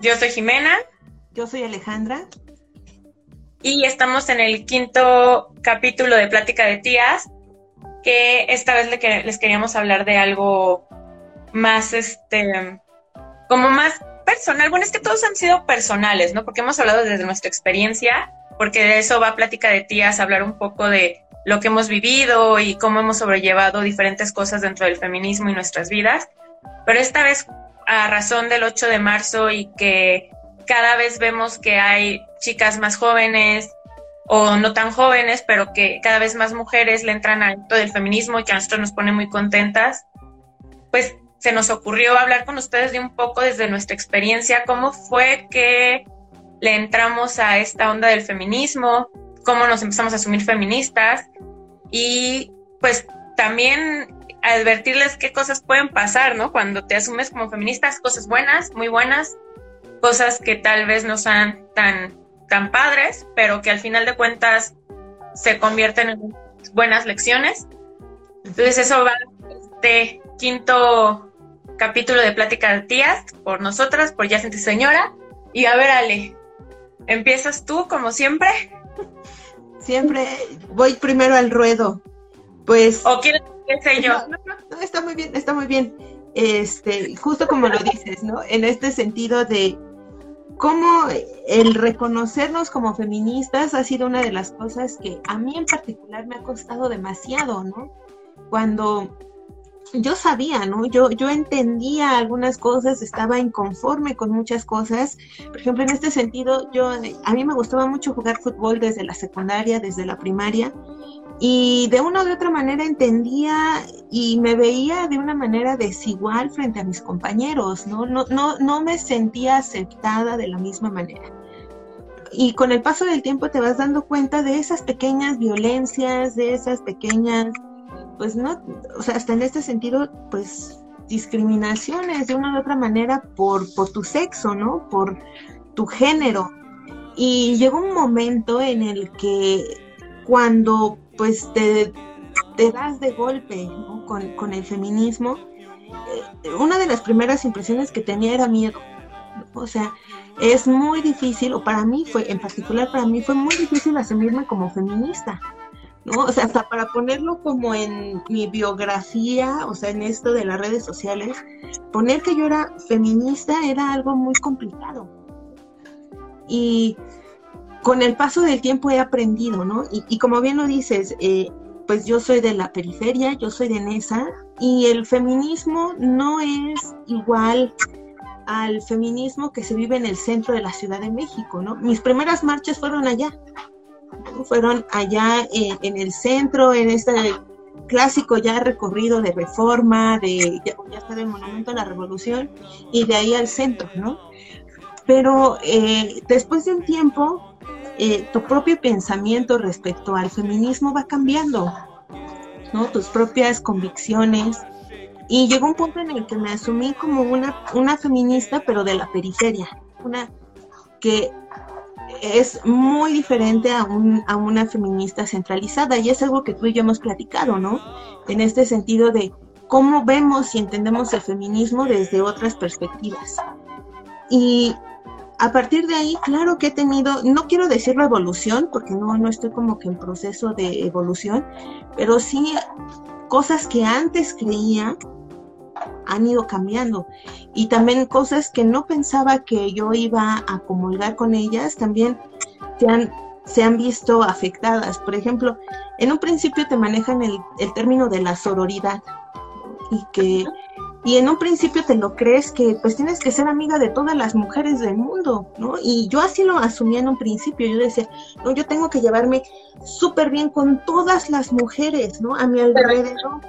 Yo soy Jimena. Yo soy Alejandra. Y estamos en el quinto capítulo de Plática de Tías, que esta vez les queríamos hablar de algo más, este, como más personal. Bueno, es que todos han sido personales, ¿no? Porque hemos hablado desde nuestra experiencia, porque de eso va Plática de Tías, hablar un poco de lo que hemos vivido y cómo hemos sobrellevado diferentes cosas dentro del feminismo y nuestras vidas. Pero esta vez, a razón del 8 de marzo y que cada vez vemos que hay chicas más jóvenes o no tan jóvenes, pero que cada vez más mujeres le entran al todo el feminismo y que a nosotros nos pone muy contentas, pues se nos ocurrió hablar con ustedes de un poco desde nuestra experiencia, cómo fue que le entramos a esta onda del feminismo, cómo nos empezamos a asumir feministas y pues también advertirles qué cosas pueden pasar, ¿no? Cuando te asumes como feministas, cosas buenas, muy buenas, cosas que tal vez no sean tan, tan padres, pero que al final de cuentas se convierten en buenas lecciones. Entonces eso va este quinto capítulo de Plática de Tías por nosotras, por Yacente Señora. Y a ver, Ale, ¿empiezas tú como siempre? Siempre voy primero al ruedo. Pues. ¿O que sé yo? No, no, no, está muy bien, está muy bien. Este, justo como lo dices, ¿no? En este sentido de cómo el reconocernos como feministas ha sido una de las cosas que a mí en particular me ha costado demasiado, ¿no? Cuando yo sabía, ¿no? Yo, yo entendía algunas cosas, estaba inconforme con muchas cosas. Por ejemplo, en este sentido, yo, a mí me gustaba mucho jugar fútbol desde la secundaria, desde la primaria, y de una u otra manera entendía y me veía de una manera desigual frente a mis compañeros, ¿no? No, no, no me sentía aceptada de la misma manera. Y con el paso del tiempo te vas dando cuenta de esas pequeñas violencias, de esas pequeñas pues no, o sea, hasta en este sentido, pues discriminaciones de una u otra manera por, por tu sexo, ¿no? Por tu género. Y llegó un momento en el que cuando pues te, das de golpe con, el feminismo, eh, una de las primeras impresiones que tenía era miedo. O sea, es muy difícil, o para mí fue, en particular para mí fue muy difícil asumirme como feminista. O sea, hasta para ponerlo como en mi biografía, o sea, en esto de las redes sociales, poner que yo era feminista era algo muy complicado. Y con el paso del tiempo he aprendido, ¿no? Y, como bien lo dices, eh, pues yo soy de la periferia, yo soy de Nesa, y el feminismo no es igual al feminismo que se vive en el centro de la Ciudad de México, ¿no? Mis primeras marchas fueron allá, fueron allá en, el centro, en este clásico ya recorrido de reforma, de ya, está del Monumento a la Revolución, y de ahí al centro, ¿no? Pero eh, después de un tiempo, eh, tu propio pensamiento respecto al feminismo va cambiando, ¿no? Tus propias convicciones. Y llegó un punto en el que me asumí como una, una feminista, pero de la periferia, una que es muy diferente a, a una feminista centralizada y es algo que tú y yo hemos platicado, ¿no? En este sentido de cómo vemos y entendemos el feminismo desde otras perspectivas. Y a partir de ahí, claro que he tenido, no quiero decirlo evolución, porque no, no estoy como que en proceso de evolución, pero sí cosas que antes creía han ido cambiando. Y también cosas que no pensaba que yo iba a comulgar con ellas, también se han, se han visto afectadas. Por ejemplo, en un principio te manejan el, el término de la sororidad y que y en un principio te lo crees que pues tienes que ser amiga de todas las mujeres del mundo, ¿no? Y yo así lo asumía en un principio, yo decía, no, yo tengo que llevarme súper bien con todas las mujeres, ¿no? A mi alrededor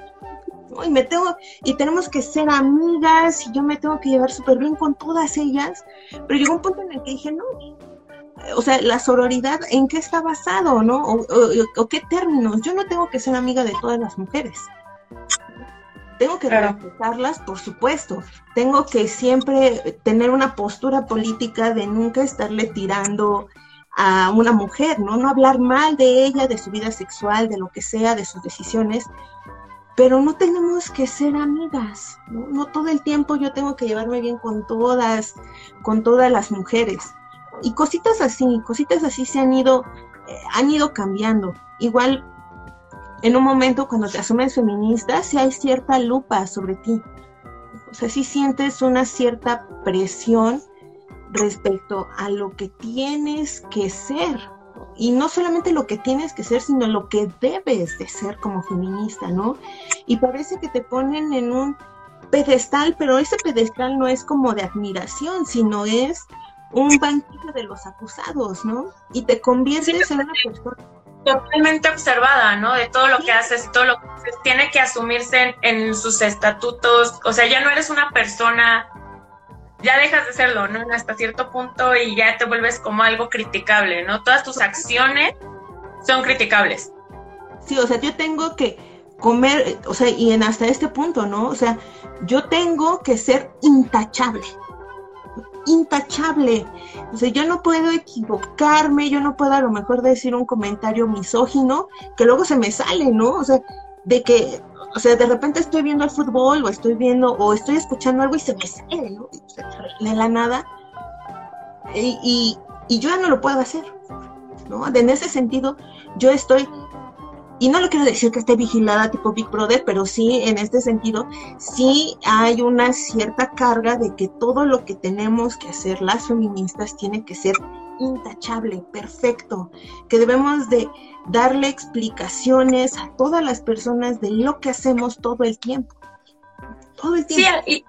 y me tengo, y tenemos que ser amigas, y yo me tengo que llevar súper bien con todas ellas, pero llegó un punto en el que dije, no, o sea, la sororidad, ¿en qué está basado, no? O, qué términos, yo no tengo que ser amiga de todas las mujeres. Tengo que respetarlas, por supuesto. Tengo que siempre tener una postura política de nunca estarle tirando a una mujer, ¿no? No hablar mal de ella, de su vida sexual, de lo que sea, de sus decisiones, pero no tenemos que ser amigas, ¿no? No todo el tiempo yo tengo que llevarme bien con todas, con todas las mujeres. Y cositas así, cositas así se han ido, eh, han ido cambiando. Igual, en un momento cuando te asumes feminista, si hay cierta lupa sobre ti. O sea, si sientes una cierta presión respecto a lo que tienes que ser, y no solamente lo que tienes que ser, sino lo que debes de ser como feminista, ¿no? Y parece que te ponen en un pedestal, pero ese pedestal no es como de admiración, sino es un banquillo de los acusados, ¿no? Y te conviertes en una persona totalmente observada, ¿no? De todo lo que haces todo lo que haces, tiene que asumirse en, sus estatutos, o sea, ya no eres una persona ya dejas de serlo, ¿no? Hasta cierto punto y ya te vuelves como algo criticable, ¿no? Todas tus acciones son criticables. Sí, o sea, yo tengo que comer, o sea, y en hasta este punto, ¿no? O sea, yo tengo que ser intachable. Intachable. Sea, yo no puedo equivocarme, yo no puedo a lo mejor decir un comentario misógino que luego se me sale, ¿no? O sea, de que o sea, de repente estoy viendo el fútbol o estoy viendo o estoy escuchando algo y se me sale, ¿no? De la nada. Y, y, yo ya no lo puedo hacer, ¿no? En ese sentido, yo estoy, y no le quiero decir que esté vigilada tipo Big Brother, pero sí, en este sentido, sí hay una cierta carga de que todo lo que tenemos que hacer las feministas tiene que ser intachable, perfecto, que debemos de darle explicaciones a todas las personas de lo que hacemos todo el tiempo. Todo el tiempo. Sí,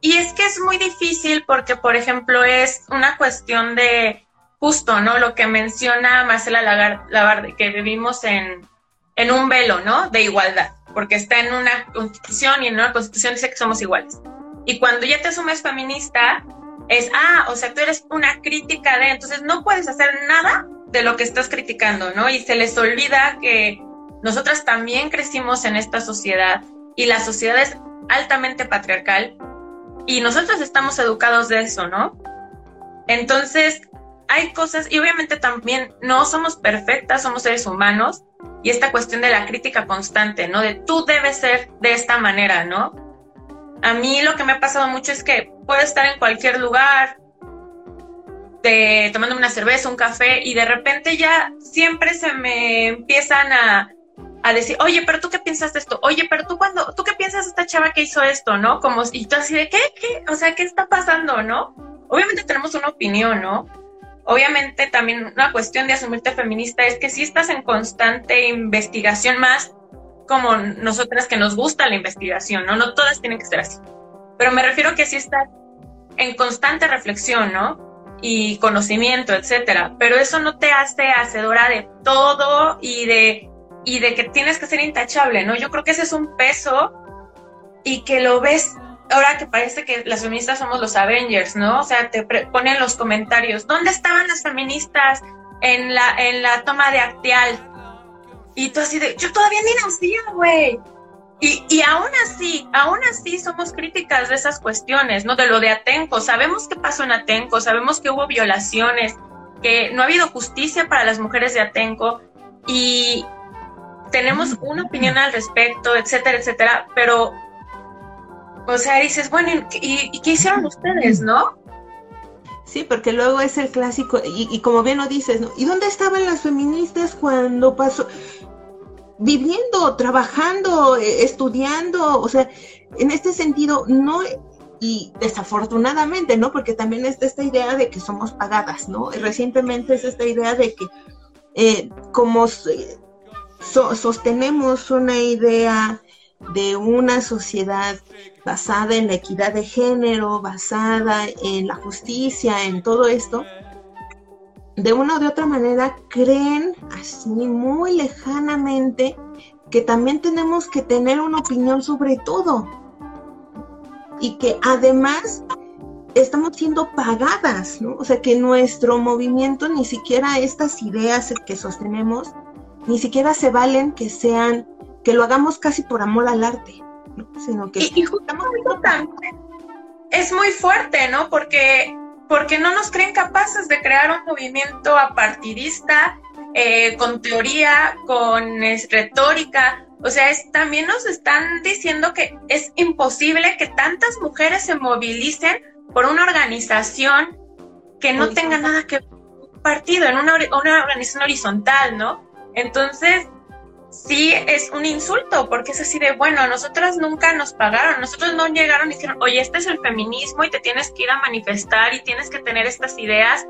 y, es que es muy difícil porque, por ejemplo, es una cuestión de justo, ¿no? Lo que menciona Marcela Lagarde, que vivimos en, en un velo, ¿no? De igualdad, porque está en una constitución y en una constitución dice que somos iguales. Y cuando ya te asumes feminista, es, ah, o sea, tú eres una crítica de, entonces no puedes hacer nada de lo que estás criticando, ¿no? Y se les olvida que nosotras también crecimos en esta sociedad y la sociedad es altamente patriarcal y nosotros estamos educados de eso, ¿no? Entonces, hay cosas, y obviamente también no somos perfectas, somos seres humanos, y esta cuestión de la crítica constante, ¿no? De tú debes ser de esta manera, ¿no? A mí lo que me ha pasado mucho es que puedo estar en cualquier lugar, de, tomando una cerveza, un café, y de repente ya siempre se me empiezan a, a decir, oye, pero tú qué piensas de esto, oye, pero tú cuando, tú qué piensas de esta chava que hizo esto, ¿no? Como, y tú así de, ¿qué? ¿Qué? O sea, ¿qué está pasando, no? Obviamente tenemos una opinión, ¿no? Obviamente también una cuestión de asumirte feminista es que si estás en constante investigación más como nosotras que nos gusta la investigación, ¿no? Todas tienen que ser así. Pero me refiero que sí está en constante reflexión, ¿no? Y conocimiento, etcétera. Pero eso no te hace hacedora de todo y de, y de que tienes que ser intachable, ¿no? Yo creo que ese es un peso y que lo ves ahora que parece que las feministas somos los Avengers, ¿no? O sea, te ponen los comentarios, ¿dónde estaban las feministas en la, en la toma de Actial? Y tú así de, yo todavía ni nacía, güey. Y, y aún así, aún así somos críticas de esas cuestiones, ¿no? De lo de Atenco. Sabemos qué pasó en Atenco, sabemos que hubo violaciones, que no ha habido justicia para las mujeres de Atenco y tenemos una opinión al respecto, etcétera, etcétera, pero, o sea, dices, bueno, ¿y, qué hicieron ustedes, no? Sí, porque luego es el clásico, y, y, como bien lo dices, ¿no? ¿Y dónde estaban las feministas cuando pasó? viviendo, trabajando, eh, estudiando, o sea, en este sentido, no, y desafortunadamente, ¿no? Porque también está esta idea de que somos pagadas, ¿no? recientemente es esta idea de que eh, como sostenemos una idea de una sociedad basada en la equidad de género, basada en la justicia, en todo esto, de una o de otra manera creen así muy lejanamente que también tenemos que tener una opinión sobre todo y que además estamos siendo pagadas, ¿no? O sea, que nuestro movimiento ni siquiera estas ideas que sostenemos, ni siquiera se valen que sean, que lo hagamos casi por amor al arte, ¿no? Sino que... Y, es muy fuerte, ¿no? Porque porque no nos creen capaces de crear un movimiento apartidista, eh, con teoría, con retórica, O sea, es, también nos están diciendo que es imposible que tantas mujeres se movilicen por una organización que no tenga nada que ver con partido, en una, una organización horizontal, ¿no? Entonces, sí es un insulto, porque es así de, bueno, nosotras nunca nos pagaron, nosotros no llegaron y dijeron, oye, este es el feminismo y te tienes que ir a manifestar y tienes que tener estas ideas.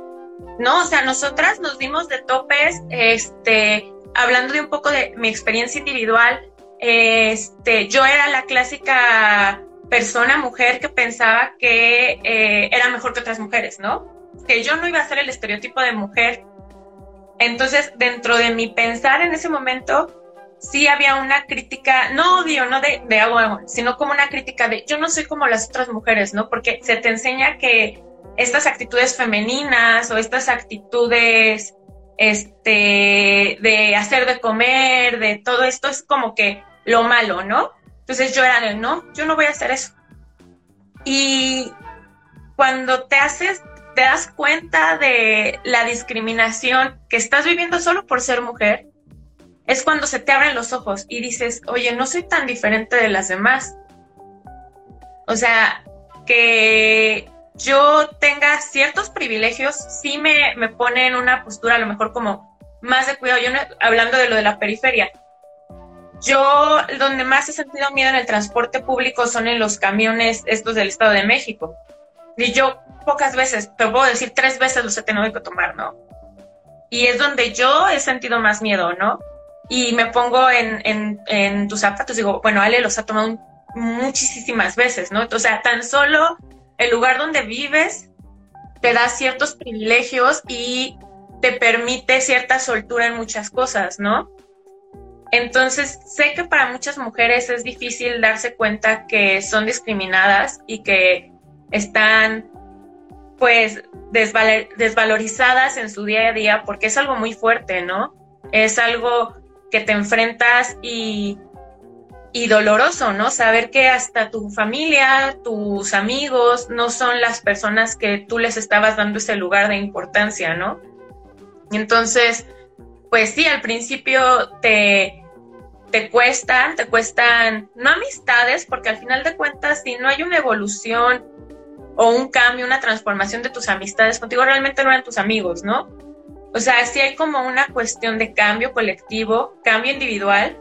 No, o sea, nosotras nos dimos de topes, este, hablando de un poco de mi experiencia individual, este, yo era la clásica persona, mujer, que pensaba que eh, era mejor que otras mujeres, ¿no? Que yo no iba a ser el estereotipo de mujer. Entonces, dentro de mi pensar en ese momento, sí había una crítica, no odio, no de, de sino como una crítica de yo no soy como las otras mujeres, ¿no? Porque se te enseña que estas actitudes femeninas o estas actitudes este de hacer de comer, de todo esto es como que lo malo, ¿no? Entonces yo era de no, yo no voy a hacer eso. Y cuando te haces te das cuenta de la discriminación que estás viviendo solo por ser mujer, es cuando se te abren los ojos y dices, oye, no soy tan diferente de las demás. O sea, que yo tenga ciertos privilegios sí me, me pone en una postura a lo mejor como más de cuidado. Yo hablando de lo de la periferia. Yo donde más he sentido miedo en el transporte público son en los camiones estos del Estado de México. Y yo pocas veces, te puedo decir tres veces los he tenido que tomar, ¿no? Y es donde yo he sentido más miedo, ¿no? Y me pongo en, en, tus zapatos, digo, bueno, Ale los ha tomado muchísimas veces, ¿no? O sea, tan solo el lugar donde vives te da ciertos privilegios y te permite cierta soltura en muchas cosas, ¿no? Entonces, sé que para muchas mujeres es difícil darse cuenta que son discriminadas y que están, pues, desvalorizadas en su día a día porque es algo muy fuerte, ¿no? Es algo que te enfrentas y, y doloroso, ¿no? Saber que hasta tu familia, tus amigos no son las personas que tú les estabas dando ese lugar de importancia, ¿no? Entonces, pues sí, al principio te, te cuestan, te cuestan, no amistades, porque al final de cuentas, si no hay una evolución o un cambio, una transformación de tus amistades contigo, realmente no eran tus amigos, ¿no? O sea, sí hay como una cuestión de cambio colectivo, cambio individual,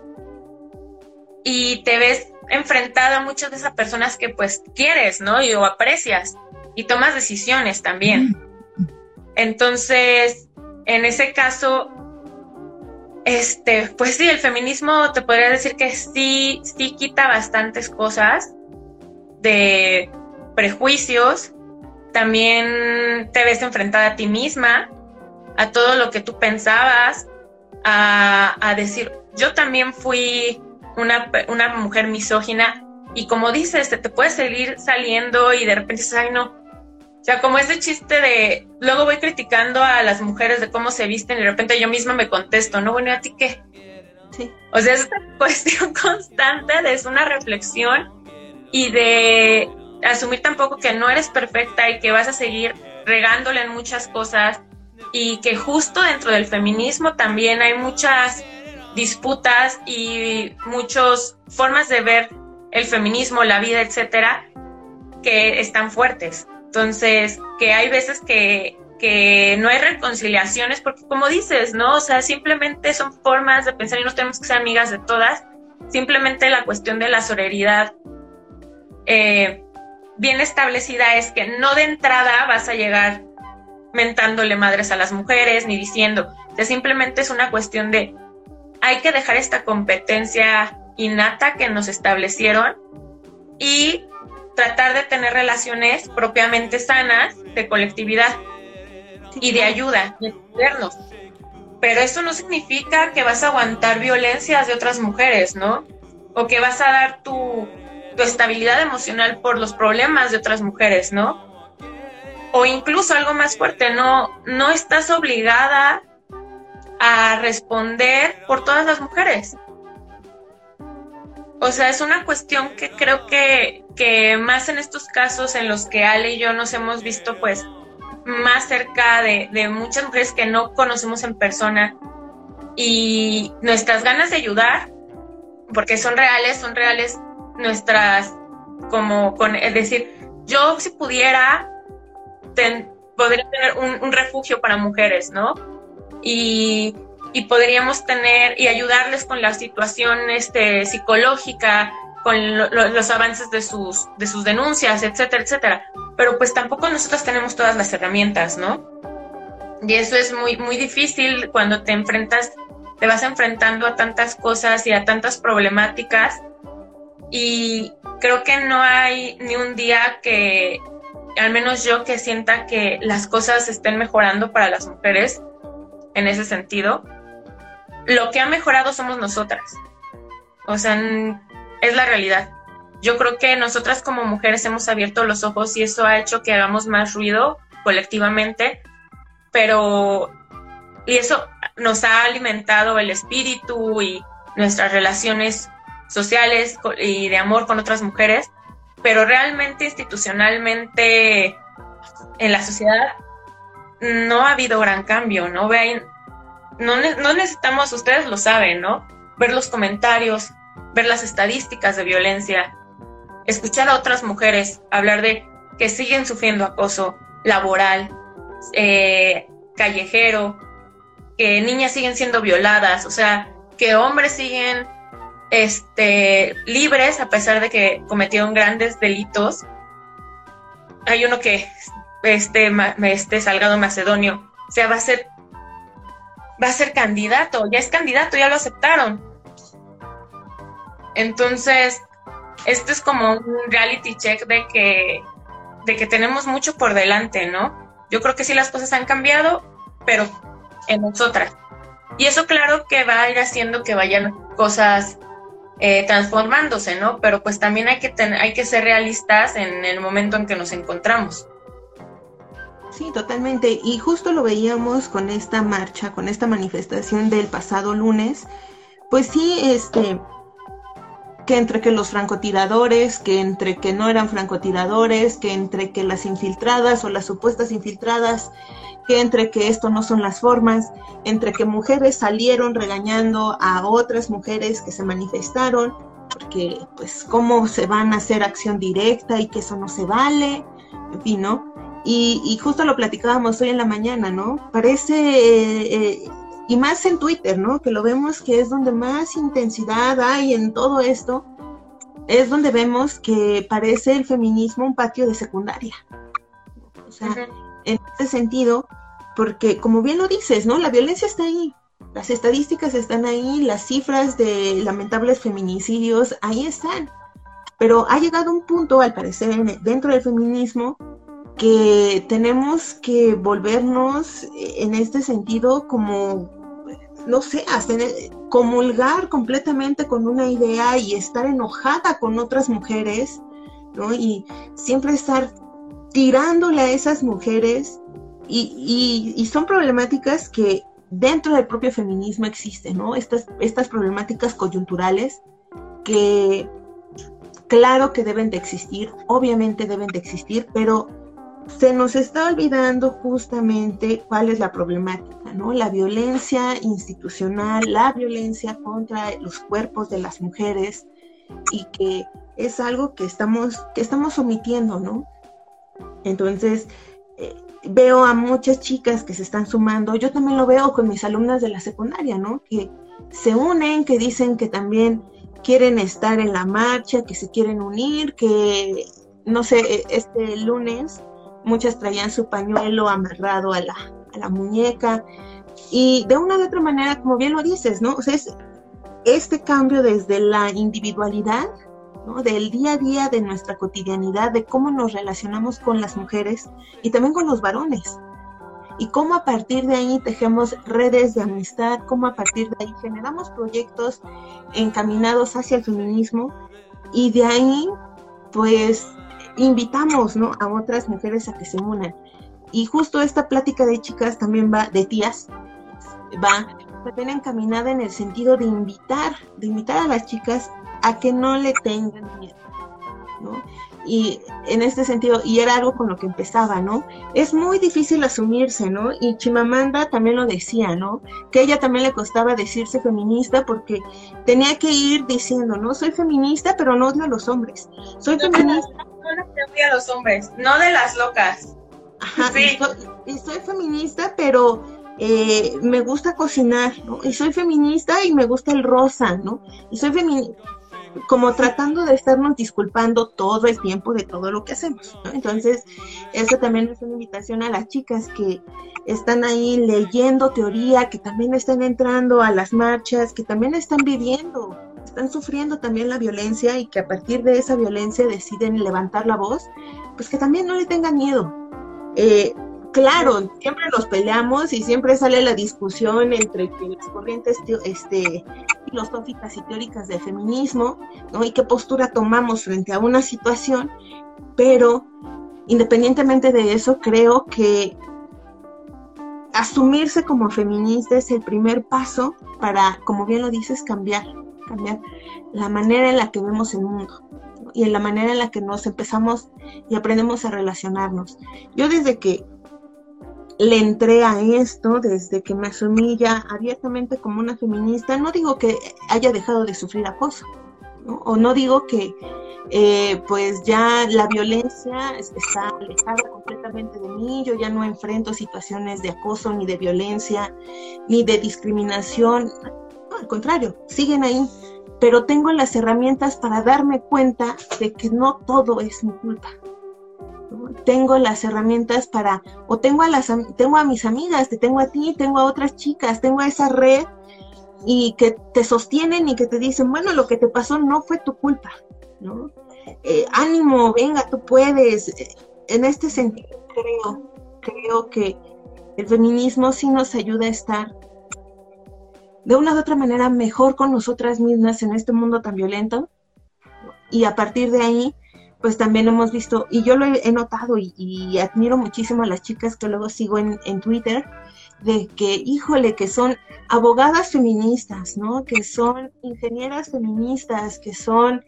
y te ves enfrentada a muchas de esas personas que pues quieres, ¿no? Y o aprecias, y tomas decisiones también. Entonces, en ese caso, este, pues sí, el feminismo te podría decir que sí, sí quita bastantes cosas de prejuicios, también te ves enfrentada a ti misma, a todo lo que tú pensabas, a, decir, yo también fui una, una, mujer misógina y como dices, te, te puedes seguir saliendo y de repente dices, ay no. O sea, como ese chiste de, luego voy criticando a las mujeres de cómo se visten y de repente yo misma me contesto, ¿no? Bueno, ¿a ti qué? Sí. O sea, es una cuestión constante, es una reflexión y de asumir tampoco que no eres perfecta y que vas a seguir regándole en muchas cosas y que justo dentro del feminismo también hay muchas disputas y muchas formas de ver el feminismo, la vida, etcétera, que están fuertes. Entonces, que hay veces que, que no hay reconciliaciones, porque como dices, ¿no? O sea, simplemente son formas de pensar y no tenemos que ser amigas de todas. Simplemente la cuestión de la sororidad eh, bien establecida es que no de entrada vas a llegar mentándole madres a las mujeres ni diciendo, o sea, simplemente es una cuestión de hay que dejar esta competencia innata que nos establecieron y tratar de tener relaciones propiamente sanas de colectividad y de ayuda, de entendernos. Pero eso no significa que vas a aguantar violencias de otras mujeres, ¿no? O que vas a dar tu, tu estabilidad emocional por los problemas de otras mujeres, ¿no? O incluso algo más fuerte, no, no estás obligada a responder por todas las mujeres. O sea, es una cuestión que creo que, que más en estos casos en los que Ale y yo nos hemos visto pues más cerca de, de muchas mujeres que no conocemos en persona y nuestras ganas de ayudar porque son reales, son reales nuestras, como, con, es decir, yo si pudiera, podría tener un, refugio para mujeres, ¿no? Y, podríamos tener y ayudarles con la situación este, psicológica, con los avances de sus, de sus denuncias, etcétera, etcétera. Pero pues tampoco nosotros tenemos todas las herramientas, ¿no? Y eso es muy, muy difícil cuando te enfrentas, te vas enfrentando a tantas cosas y a tantas problemáticas. Y creo que no hay ni un día que, al menos yo, que sienta que las cosas estén mejorando para las mujeres en ese sentido. Lo que ha mejorado somos nosotras. O sea, es la realidad. Yo creo que nosotras como mujeres hemos abierto los ojos y eso ha hecho que hagamos más ruido colectivamente pero y eso nos ha alimentado el espíritu y nuestras relaciones sociales y de amor con otras mujeres, pero realmente institucionalmente en la sociedad no ha habido gran cambio, ¿no? Vean, no, no necesitamos, ustedes lo saben, ¿no? Ver los comentarios, ver las estadísticas de violencia, escuchar a otras mujeres hablar de que siguen sufriendo acoso laboral, eh, callejero, que niñas siguen siendo violadas, o sea, que hombres siguen este, libres a pesar de que cometieron grandes delitos. Hay uno que, este, este Salgado Macedonio, o sea, va a ser, va a ser candidato, ya es candidato, ya lo aceptaron. Entonces, esto es como un reality check de que, de que tenemos mucho por delante, ¿no? Yo creo que sí las cosas han cambiado, pero en nosotras. Y eso claro que va a ir haciendo que vayan cosas eh, transformándose, ¿no? Pero pues también hay que, hay que ser realistas en el momento en que nos encontramos. Sí, totalmente. Y justo lo veíamos con esta marcha, con esta manifestación del pasado lunes. Pues sí, este, que entre que los francotiradores, que entre que no eran francotiradores, que entre que las infiltradas o las supuestas infiltradas, que entre que esto no son las formas, entre que mujeres salieron regañando a otras mujeres que se manifestaron, porque pues cómo se van a hacer acción directa y que eso no se vale, en fin, ¿no? Y, justo lo platicábamos hoy en la mañana, ¿no? Parece... Eh, eh, y más en Twitter, ¿no? Que lo vemos que es donde más intensidad hay en todo esto, es donde vemos que parece el feminismo un patio de secundaria. O sea, en este sentido, porque como bien lo dices, ¿no? La violencia está ahí, las estadísticas están ahí, las cifras de lamentables feminicidios ahí están. Pero ha llegado un punto, al parecer, dentro del feminismo, que tenemos que volvernos en este sentido como no sé, hacer, comulgar completamente con una idea y estar enojada con otras mujeres, ¿no? Y siempre estar tirándole a esas mujeres y, y, son problemáticas que dentro del propio feminismo existen, ¿no? Estas, estas problemáticas coyunturales que claro que deben de existir, obviamente deben de existir, pero se nos está olvidando justamente cuál es la problemática, ¿no? La violencia institucional, la violencia contra los cuerpos de las mujeres y que es algo que estamos, que estamos omitiendo, ¿no? Entonces, eh, veo a muchas chicas que se están sumando, yo también lo veo con mis alumnas de la secundaria, ¿no? Que se unen, que dicen que también quieren estar en la marcha, que se quieren unir, que, no sé, e, este lunes muchas traían su pañuelo amarrado a la, a la muñeca y de una u otra manera, como bien lo dices, ¿no? O sea, es este cambio desde la individualidad, ¿no? Del día a día, de nuestra cotidianidad, de cómo nos relacionamos con las mujeres y también con los varones. Y cómo a partir de ahí tejemos redes de amistad, cómo a partir de ahí generamos proyectos encaminados hacia el feminismo y de ahí, pues, invitamos ¿no? a otras mujeres a que se unan. Y justo esta plática de chicas también va, de tías, va también encaminada en el sentido de invitar, de invitar a las chicas a que no le tengan miedo. ¿no? Y en este sentido, y era algo con lo que empezaba, ¿no? Es muy difícil asumirse, ¿no? Y Chimamanda también lo decía, ¿no? Que a ella también le costaba decirse feminista porque tenía que ir diciendo, ¿no? Soy feminista, pero no odio a los hombres. Soy feminista. A los hombres, no de las locas. Ajá, sí. y, soy, feminista, pero eh, me gusta cocinar, ¿no? Y soy feminista y me gusta el rosa, ¿no? Y soy feminista como tratando de estarnos disculpando todo el tiempo de todo lo que hacemos. Entonces, eso también es una invitación a las chicas que están ahí leyendo teoría, que también están entrando a las marchas, que también están viviendo, están sufriendo también la violencia y que a partir de esa violencia deciden levantar la voz, pues que también no le tengan miedo. Eh, claro, siempre nos peleamos y siempre sale la discusión entre las corrientes este, filosóficas y teóricas del feminismo, ¿no? Y qué postura tomamos frente a una situación, pero independientemente de eso, creo que asumirse como feminista es el primer paso para, como bien lo dices, cambiar, cambiar la manera en la que vemos el mundo y en la manera en la que nos empezamos y aprendemos a relacionarnos. Yo desde que le entré a esto desde que me asumí ya abiertamente como una feminista. No digo que haya dejado de sufrir acoso, o no digo que eh, pues ya la violencia está alejada completamente de mí, yo ya no enfrento situaciones de acoso, ni de violencia, ni de discriminación. Al contrario, siguen ahí, pero tengo las herramientas para darme cuenta de que no todo es mi culpa tengo las herramientas para, o tengo a, las, tengo a mis amigas, te tengo a ti, tengo a otras chicas, tengo a esa red y que te sostienen y que te dicen, bueno, lo que te pasó no fue tu culpa, ¿no? Eh, ánimo, venga, tú puedes. En este sentido, creo, creo que el feminismo sí nos ayuda a estar de una u otra manera mejor con nosotras mismas en este mundo tan violento y a partir de ahí pues también hemos visto, y yo lo he, notado y, admiro muchísimo a las chicas que luego sigo en, Twitter, de que, híjole, que son abogadas feministas, ¿no? Que son ingenieras feministas, que son,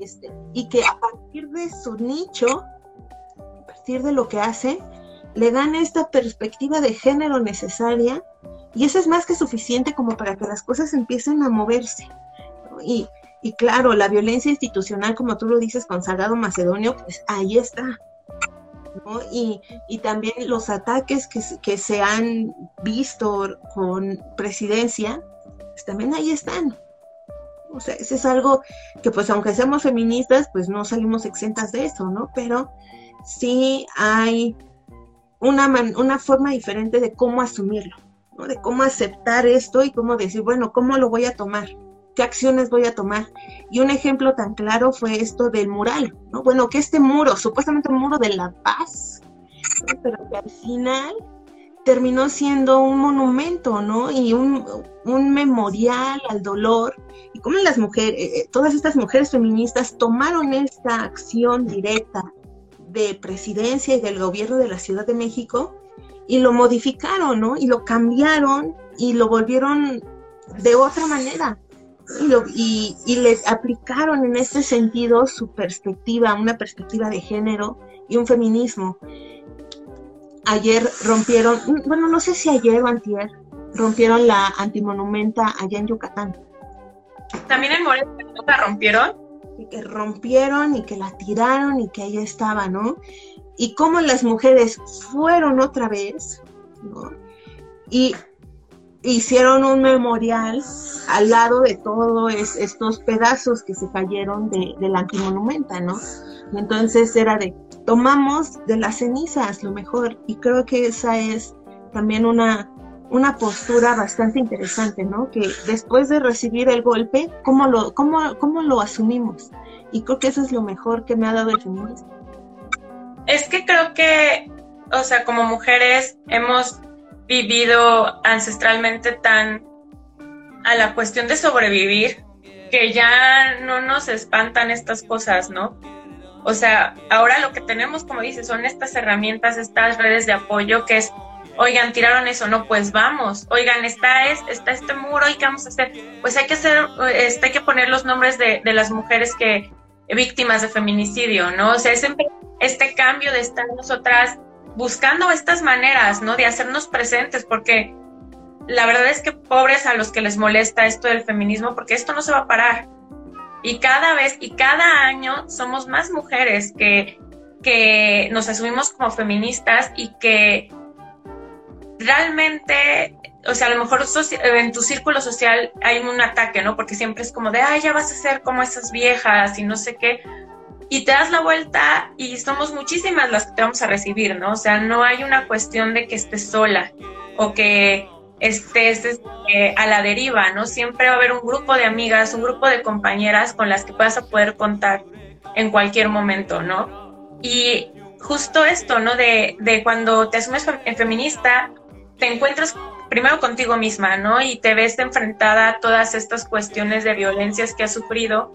este, y que a partir de su nicho, a partir de lo que hacen, le dan esta perspectiva de género necesaria, y eso es más que suficiente como para que las cosas empiecen a moverse. Y, y claro, la violencia institucional, como tú lo dices con Salgado Macedonio, pues ahí está. Y, también los ataques que, se han visto con presidencia, pues también ahí están. O sea, eso es algo que pues aunque seamos feministas, pues no salimos exentas de eso, ¿no? Pero sí hay una, una forma diferente de cómo asumirlo, De cómo aceptar esto y cómo decir, bueno, ¿cómo lo voy a tomar? qué acciones voy a tomar. Y un ejemplo tan claro fue esto del mural, ¿no? Bueno, que este muro, supuestamente un muro de la paz, pero que al final terminó siendo un monumento, ¿no? Y un, memorial al dolor. Y cómo las mujeres, eh, eh, todas estas mujeres feministas tomaron esta acción directa de presidencia y del gobierno de la Ciudad de México y lo modificaron, ¿no? Y lo cambiaron y lo volvieron de otra manera y, y, les aplicaron en este sentido su perspectiva, una perspectiva de género y un feminismo. Ayer rompieron, bueno, no sé si ayer o antier, rompieron la antimonumenta allá en Yucatán. ¿También en Morelia la rompieron? Y que rompieron y que la tiraron y que ahí estaba, ¿no? Y cómo las mujeres fueron otra vez, ¿no? Y hicieron un memorial al lado de todos estos pedazos que se cayeron de, la antimonumenta, ¿no? entonces era de, tomamos de las cenizas lo mejor, y creo que esa es también una, una postura bastante interesante, ¿no? Que después de recibir el golpe, ¿cómo lo, cómo, cómo lo asumimos? Y creo que eso es lo mejor que me ha dado el feminismo. Es que creo que, o sea, como mujeres hemos vivido ancestralmente tan a la cuestión de sobrevivir que ya no nos espantan estas cosas, ¿no? O sea, ahora lo que tenemos, como dices, son estas herramientas, estas redes de apoyo que es, oigan, tiraron eso, no, pues vamos, oigan, está, es, está este muro, ¿y qué vamos a hacer? Pues hay que hacer, este, hay que poner los nombres de, de las mujeres que, víctimas de feminicidio, ¿no? O sea, siempre este cambio de estar nosotras buscando estas maneras, ¿no? De hacernos presentes, porque la verdad es que pobres a los que les molesta esto del feminismo, porque esto no se va a parar. Y cada vez y cada año somos más mujeres que, que nos asumimos como feministas y que realmente, o sea, a lo mejor en tu círculo social hay un ataque, ¿no? Porque siempre es como de, ay, ya vas a ser como esas viejas y no sé qué. Y te das la vuelta y somos muchísimas las que te vamos a recibir, ¿no? O sea, no hay una cuestión de que estés sola o que estés este, a la deriva, ¿no? Siempre va a haber un grupo de amigas, un grupo de compañeras con las que vas a poder contar en cualquier momento, ¿no? Y justo esto, ¿no? De, de cuando te asumes feminista, te encuentras primero contigo misma, ¿no? Y te ves enfrentada a todas estas cuestiones de violencias que has sufrido,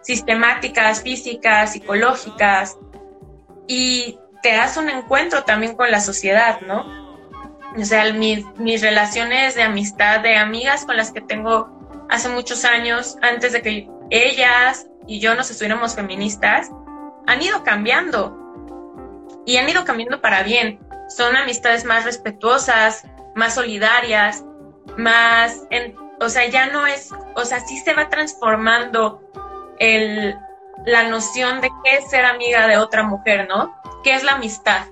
sistemáticas, físicas, psicológicas, y te das un encuentro también con la sociedad, ¿no? O sea, mis, mis relaciones de amistad, de amigas con las que tengo hace muchos años, antes de que ellas y yo nos estuviéramos feministas, han ido cambiando. Y han ido cambiando para bien son amistades más respetuosas, más solidarias, más, en, o sea, ya no es, o sea, sí se va transformando el, la noción de qué es ser amiga de otra mujer, ¿no? ¿Qué es la amistad?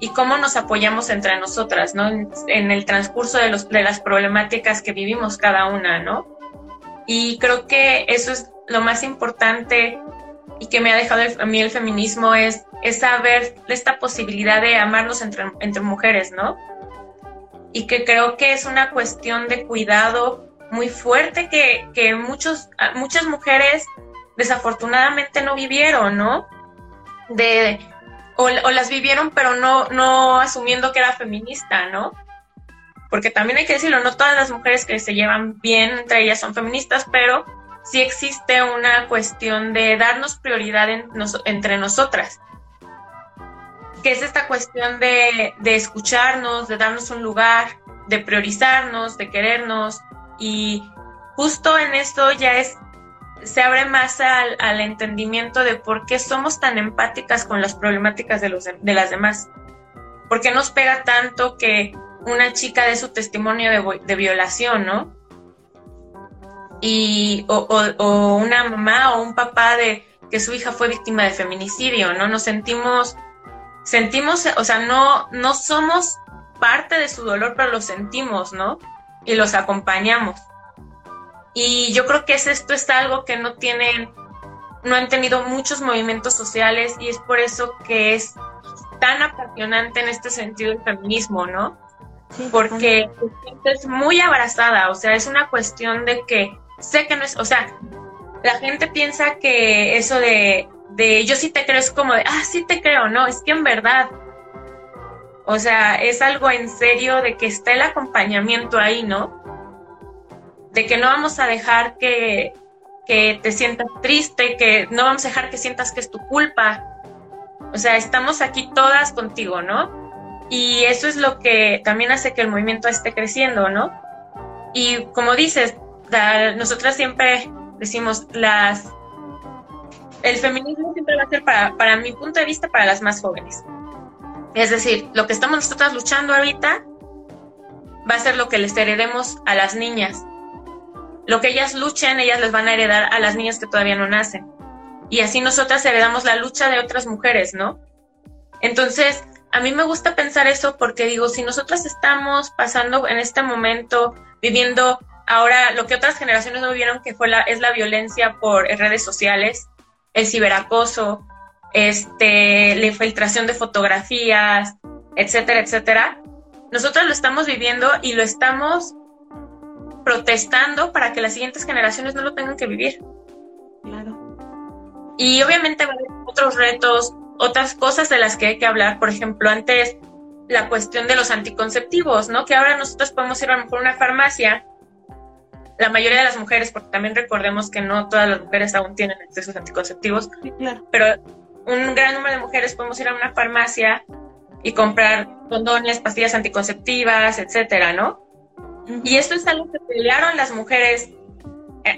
Y cómo nos apoyamos entre nosotras, ¿no? En, el transcurso de, los, de las problemáticas que vivimos cada una, ¿no? Y creo que eso es lo más importante y que me ha dejado a mí el feminismo es es saber esta posibilidad de amarnos entre, entre mujeres, ¿no? Y que creo que es una cuestión de cuidado muy fuerte que, que muchos, muchas mujeres desafortunadamente no vivieron, ¿no? De, o, las vivieron pero no, no asumiendo que era feminista, ¿no? Porque también hay que decirlo, no todas las mujeres que se llevan bien entre ellas son feministas, pero sí existe una cuestión de darnos prioridad entre nosotras es esta cuestión de, escucharnos, de darnos un lugar, de priorizarnos, de querernos y justo en esto ya es se abre más al, entendimiento de por qué somos tan empáticas con las problemáticas de, los, de las demás. ¿Por qué nos pega tanto que una chica dé su testimonio de, violación, ¿no? Y, o, o, una mamá o un papá de que su hija fue víctima de feminicidio, ¿no? Nos sentimos sentimos, o sea, no, no somos parte de su dolor, pero lo sentimos, ¿no? Y los acompañamos. Y yo creo que es, esto es algo que no tienen, no han tenido muchos movimientos sociales y es por eso que es tan apasionante en este sentido el feminismo, ¿no? Porque es muy abrazada, o sea, es una cuestión de que sé que no es, o sea, la gente piensa que eso de de yo sí te creo, es como de, ah, sí te creo, no, es que en verdad, o sea, es algo en serio de que está el acompañamiento ahí, ¿no? De que no vamos a dejar que, que te sientas triste, que no vamos a dejar que sientas que es tu culpa. O sea, estamos aquí todas contigo, ¿no? Y eso es lo que también hace que el movimiento esté creciendo, ¿no? Y como dices, nosotras siempre decimos, las el feminismo siempre va a ser, para, para mi punto de vista, para las más jóvenes. Es decir, lo que estamos nosotras luchando ahorita va a ser lo que les heredemos a las niñas. Lo que ellas luchen, ellas les van a heredar a las niñas que todavía no nacen. Y así nosotras heredamos la lucha de otras mujeres, ¿no? Entonces, a mí me gusta pensar eso porque digo, si nosotras estamos pasando en este momento, viviendo ahora lo que otras generaciones no vivieron, que fue la, es la violencia por redes sociales, el ciberacoso, este, la infiltración de fotografías, etcétera, etcétera. Nosotros lo estamos viviendo y lo estamos protestando para que las siguientes generaciones no lo tengan que vivir. Claro. Y obviamente va a haber otros retos, otras cosas de las que hay que hablar. Por ejemplo, antes la cuestión de los anticonceptivos, ¿no? Que ahora nosotros podemos ir a lo mejor a una farmacia la mayoría de las mujeres, porque también recordemos que no todas las mujeres aún tienen acceso a anticonceptivos, pero un gran número de mujeres podemos ir a una farmacia y comprar condones, pastillas anticonceptivas, etcétera, ¿no? Y esto es algo que pelearon las mujeres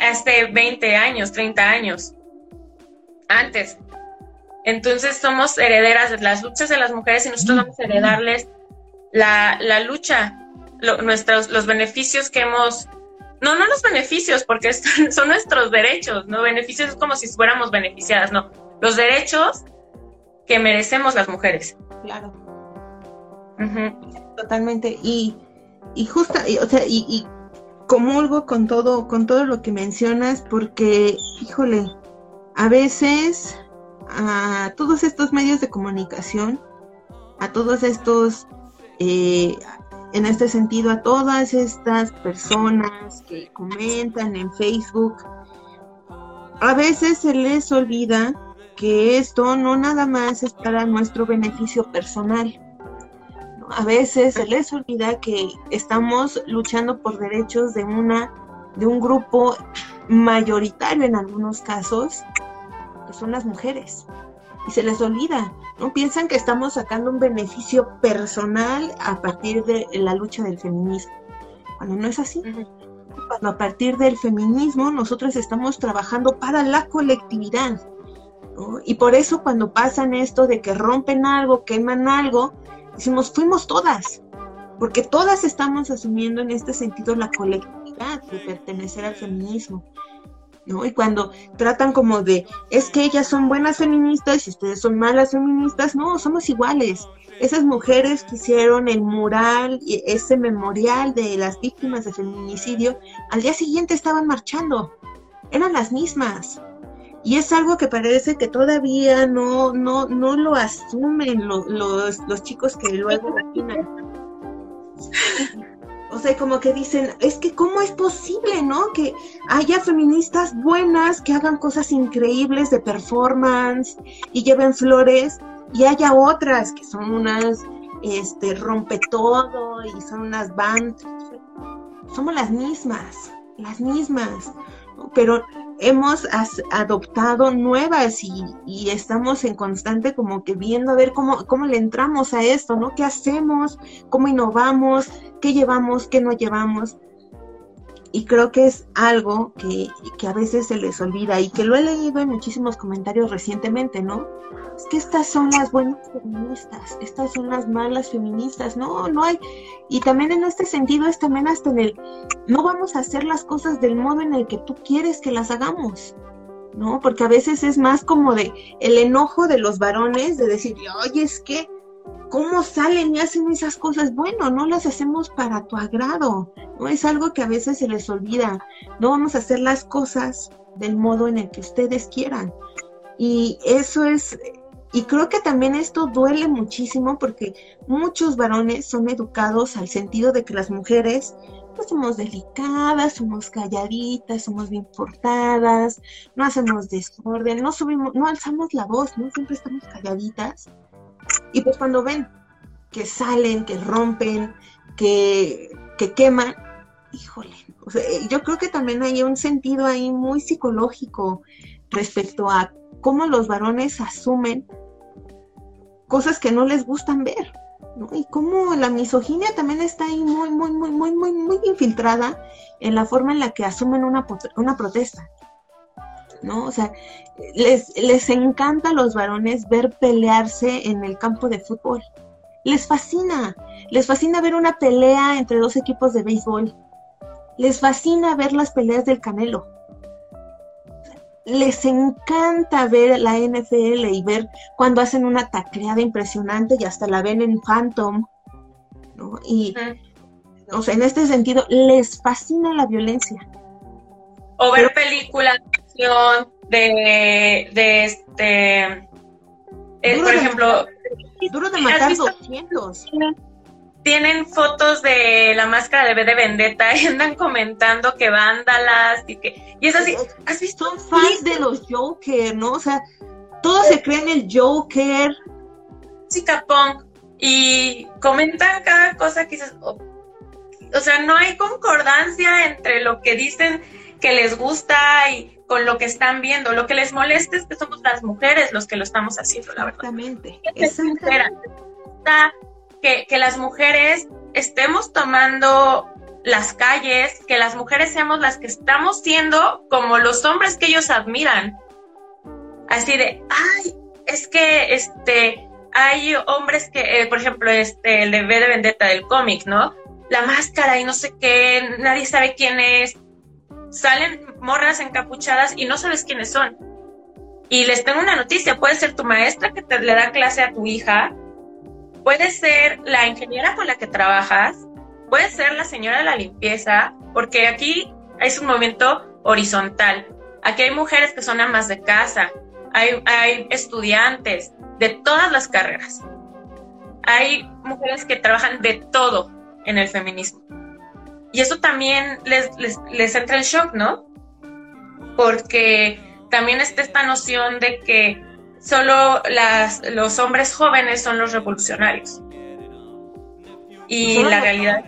hace 20 años, 30 años. antes. Entonces somos herederas de las luchas de las mujeres y nosotros vamos a heredarles la, la lucha, nuestros, los beneficios que hemos, no, no los beneficios, porque son nuestros derechos, ¿no? Beneficios es como si fuéramos beneficiadas, no. Los derechos que merecemos las mujeres. Claro. Totalmente. Y, y justa, o sea, y, y comulgo con todo, con todo lo que mencionas, porque, híjole, a veces a todos estos medios de comunicación, a todos estos, eh, en este sentido, a todas estas personas que comentan en Facebook, a veces se les olvida que esto no nada más es para nuestro beneficio personal. A veces se les olvida que estamos luchando por derechos de una de un grupo mayoritario en algunos casos son las mujeres. Y se les olvida, ¿no? Piensan que estamos sacando un beneficio personal a partir de la lucha del feminismo, cuando no es así. Cuando a partir del feminismo nosotros estamos trabajando para la colectividad. Y por eso cuando pasan esto de que rompen algo, queman algo, decimos, fuimos todas, porque todas estamos asumiendo en este sentido la colectividad de pertenecer al feminismo. ¿No? Y cuando tratan como de, es que ellas son buenas feministas y ustedes son malas feministas, no, somos iguales. Esas mujeres que hicieron el mural, ese memorial de las víctimas de feminicidio, al día siguiente estaban marchando, eran las mismas. Y es algo que parece que todavía no, no, no lo asumen los, los chicos que luego opinan. O sea, como que dicen, es que cómo es posible, ¿no? Que haya feministas buenas que hagan cosas increíbles de performance y lleven flores y haya otras que son unas, este, rompe todo y son unas bandas. Somos las mismas, las mismas, pero hemos adoptado nuevas y, estamos en constante como que viendo a ver cómo, cómo le entramos a esto, ¿no? ¿Qué hacemos? ¿Cómo innovamos? ¿Qué llevamos? ¿Qué no llevamos? Y creo que es algo que, que a veces se les olvida y que lo he leído en muchísimos comentarios recientemente, ¿no? Es que estas son las buenas feministas, estas son las malas feministas, no, no hay. Y también en este sentido es también hasta en el, no vamos a hacer las cosas del modo en el que tú quieres que las hagamos, ¿no? Porque a veces es más como de el enojo de los varones de decir, oye, es que ¿Cómo salen y hacen esas cosas? Bueno, no las hacemos para tu agrado, no es algo que a veces se les olvida. No vamos a hacer las cosas del modo en el que ustedes quieran. Y eso es, y creo que también esto duele muchísimo porque muchos varones son educados al sentido de que las mujeres pues somos delicadas, somos calladitas, somos bien portadas, no hacemos desorden, no subimos, no alzamos la voz, no siempre estamos calladitas. Y pues cuando ven que salen, que rompen, que, que queman, híjole, yo creo que también hay un sentido ahí muy psicológico respecto a cómo los varones asumen cosas que no les gustan ver, ¿no? Y cómo la misoginia también está ahí muy, muy, muy, muy, muy, muy infiltrada en la forma en la que asumen una, una protesta. ¿No? O sea, les, les encanta a los varones ver pelearse en el campo de fútbol. Les fascina, les fascina ver una pelea entre dos equipos de béisbol. Les fascina ver las peleas del Canelo. Les encanta ver la NFL y ver cuando hacen una tacleada impresionante y hasta la ven en Phantom. ¿no? Y, o sea, en este sentido, les fascina la violencia. O ver películas de, de este, eh, por ejemplo, duro de matar 200. Tienen fotos de la máscara de B de Vendetta y andan comentando que vándalas y que y es así, ¿has visto? Son fans de los Joker, ¿no? O sea, todos se creen el Joker. Sí, Punk y comentan cada cosa que dices, oh, o sea, no hay concordancia entre lo que dicen que les gusta y con lo que están viendo. Lo que les molesta es que somos las mujeres los que lo estamos haciendo, la verdad. Exactamente. Que, que las mujeres estemos tomando las calles, que las mujeres seamos las que estamos siendo como los hombres que ellos admiran. así de, ay, es que este, hay hombres que, eh, por ejemplo, este, el de V de Vendetta del cómic, ¿no? La máscara y no sé qué, nadie sabe quién es. Salen morras encapuchadas y no sabes quiénes son. Y les tengo una noticia, puede ser tu maestra que te le da clase a tu hija, puede ser la ingeniera con la que trabajas, puede ser la señora de la limpieza, porque aquí es un movimiento horizontal. Aquí hay mujeres que son amas de casa, hay, hay estudiantes de todas las carreras. Hay mujeres que trabajan de todo en el feminismo. Y eso también les, les, entra el shock, ¿no? Porque también está esta noción de que solo las, los hombres jóvenes son los revolucionarios. Y la realidad,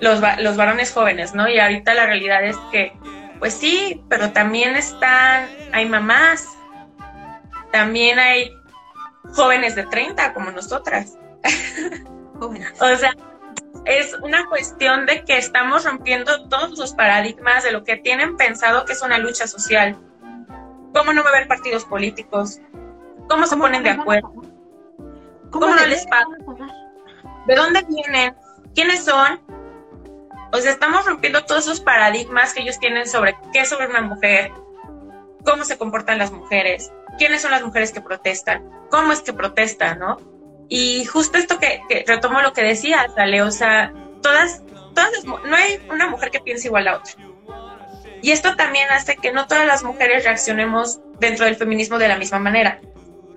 los, los varones jóvenes, ¿no? Y ahorita la realidad es que, pues sí, pero también están, hay mamás, también hay jóvenes de 30 como nosotras. o sea, es una cuestión de que estamos rompiendo todos los paradigmas de lo que tienen pensado que es una lucha social. ¿Cómo no ver partidos políticos? ¿Cómo se ponen de acuerdo? ¿Cómo, no les pagan? ¿De dónde vienen? ¿Quiénes son? O sea, estamos rompiendo todos esos paradigmas que ellos tienen sobre qué es sobre una mujer, cómo se comportan las mujeres, quiénes son las mujeres que protestan, cómo es que protestan, ¿no? Y justo esto que, retomo lo que decía, Ale, o sea, todas, todas no hay una mujer que piense igual a otra. Y esto también hace que no todas las mujeres reaccionemos dentro del feminismo de la misma manera.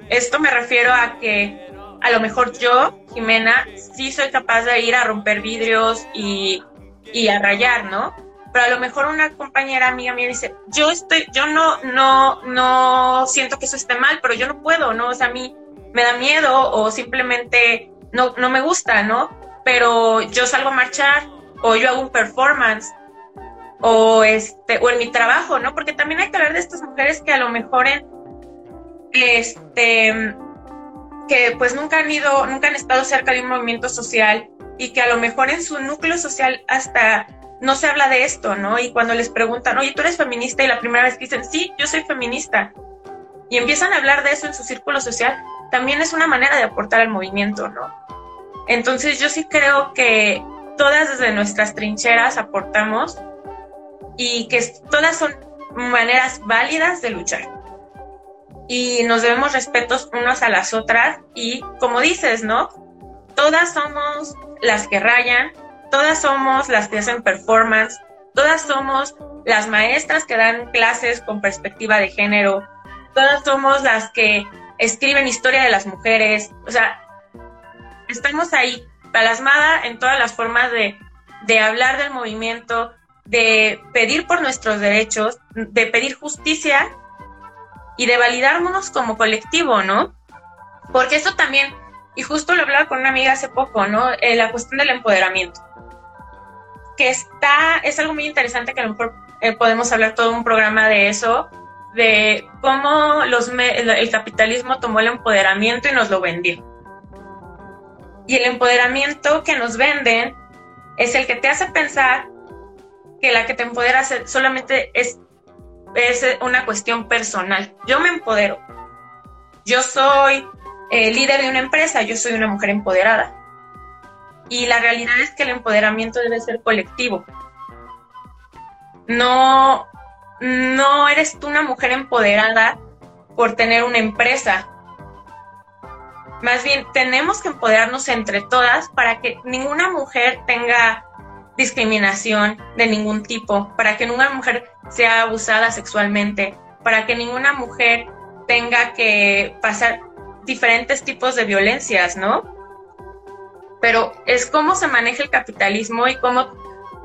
Esto me refiero a que a lo mejor yo, Jimena, sí soy capaz de ir a romper vidrios y, y a rayar, ¿no? pero a lo mejor una compañera amiga mía dice, yo estoy, yo no, no, no siento que eso esté mal, pero yo no puedo, ¿no? O sea, a mí me da miedo o simplemente no, no me gusta, ¿no? Pero yo salgo a marchar o yo hago un performance o este, o en mi trabajo, ¿no? Porque también hay que hablar de estas mujeres que a lo mejor en, este, que pues nunca han ido, nunca han estado cerca de un movimiento social y que a lo mejor en su núcleo social hasta no se habla de esto, ¿no? Y cuando les preguntan, oye, tú eres feminista, y la primera vez que dicen, sí, yo soy feminista, y empiezan a hablar de eso en su círculo social, también es una manera de aportar al movimiento, ¿no? Entonces yo sí creo que todas desde nuestras trincheras aportamos y que todas son maneras válidas de luchar. Y nos debemos respetos unas a las otras y como dices, ¿no? Todas somos las que rayan, todas somos las que hacen performance, todas somos las maestras que dan clases con perspectiva de género, todas somos las que escriben historia de las mujeres, o sea, estamos ahí, plasmada en todas las formas de, de hablar del movimiento, de pedir por nuestros derechos, de pedir justicia y de validarnos como colectivo, ¿no? Porque eso también, y justo lo hablaba con una amiga hace poco, ¿no? Eh, la cuestión del empoderamiento que está, es algo muy interesante que a lo mejor eh, podemos hablar todo un programa de eso, de cómo los el, capitalismo tomó el empoderamiento y nos lo vendió. Y el empoderamiento que nos venden es el que te hace pensar que la que te empodera solamente es, es una cuestión personal. Yo me empodero. Yo soy eh, líder de una empresa, yo soy una mujer empoderada y la realidad es que el empoderamiento debe ser colectivo. No, no eres tú una mujer empoderada por tener una empresa. Más bien, tenemos que empoderarnos entre todas para que ninguna mujer tenga discriminación de ningún tipo, para que ninguna mujer sea abusada sexualmente, para que ninguna mujer tenga que pasar diferentes tipos de violencias, ¿no? pero es cómo se maneja el capitalismo y cómo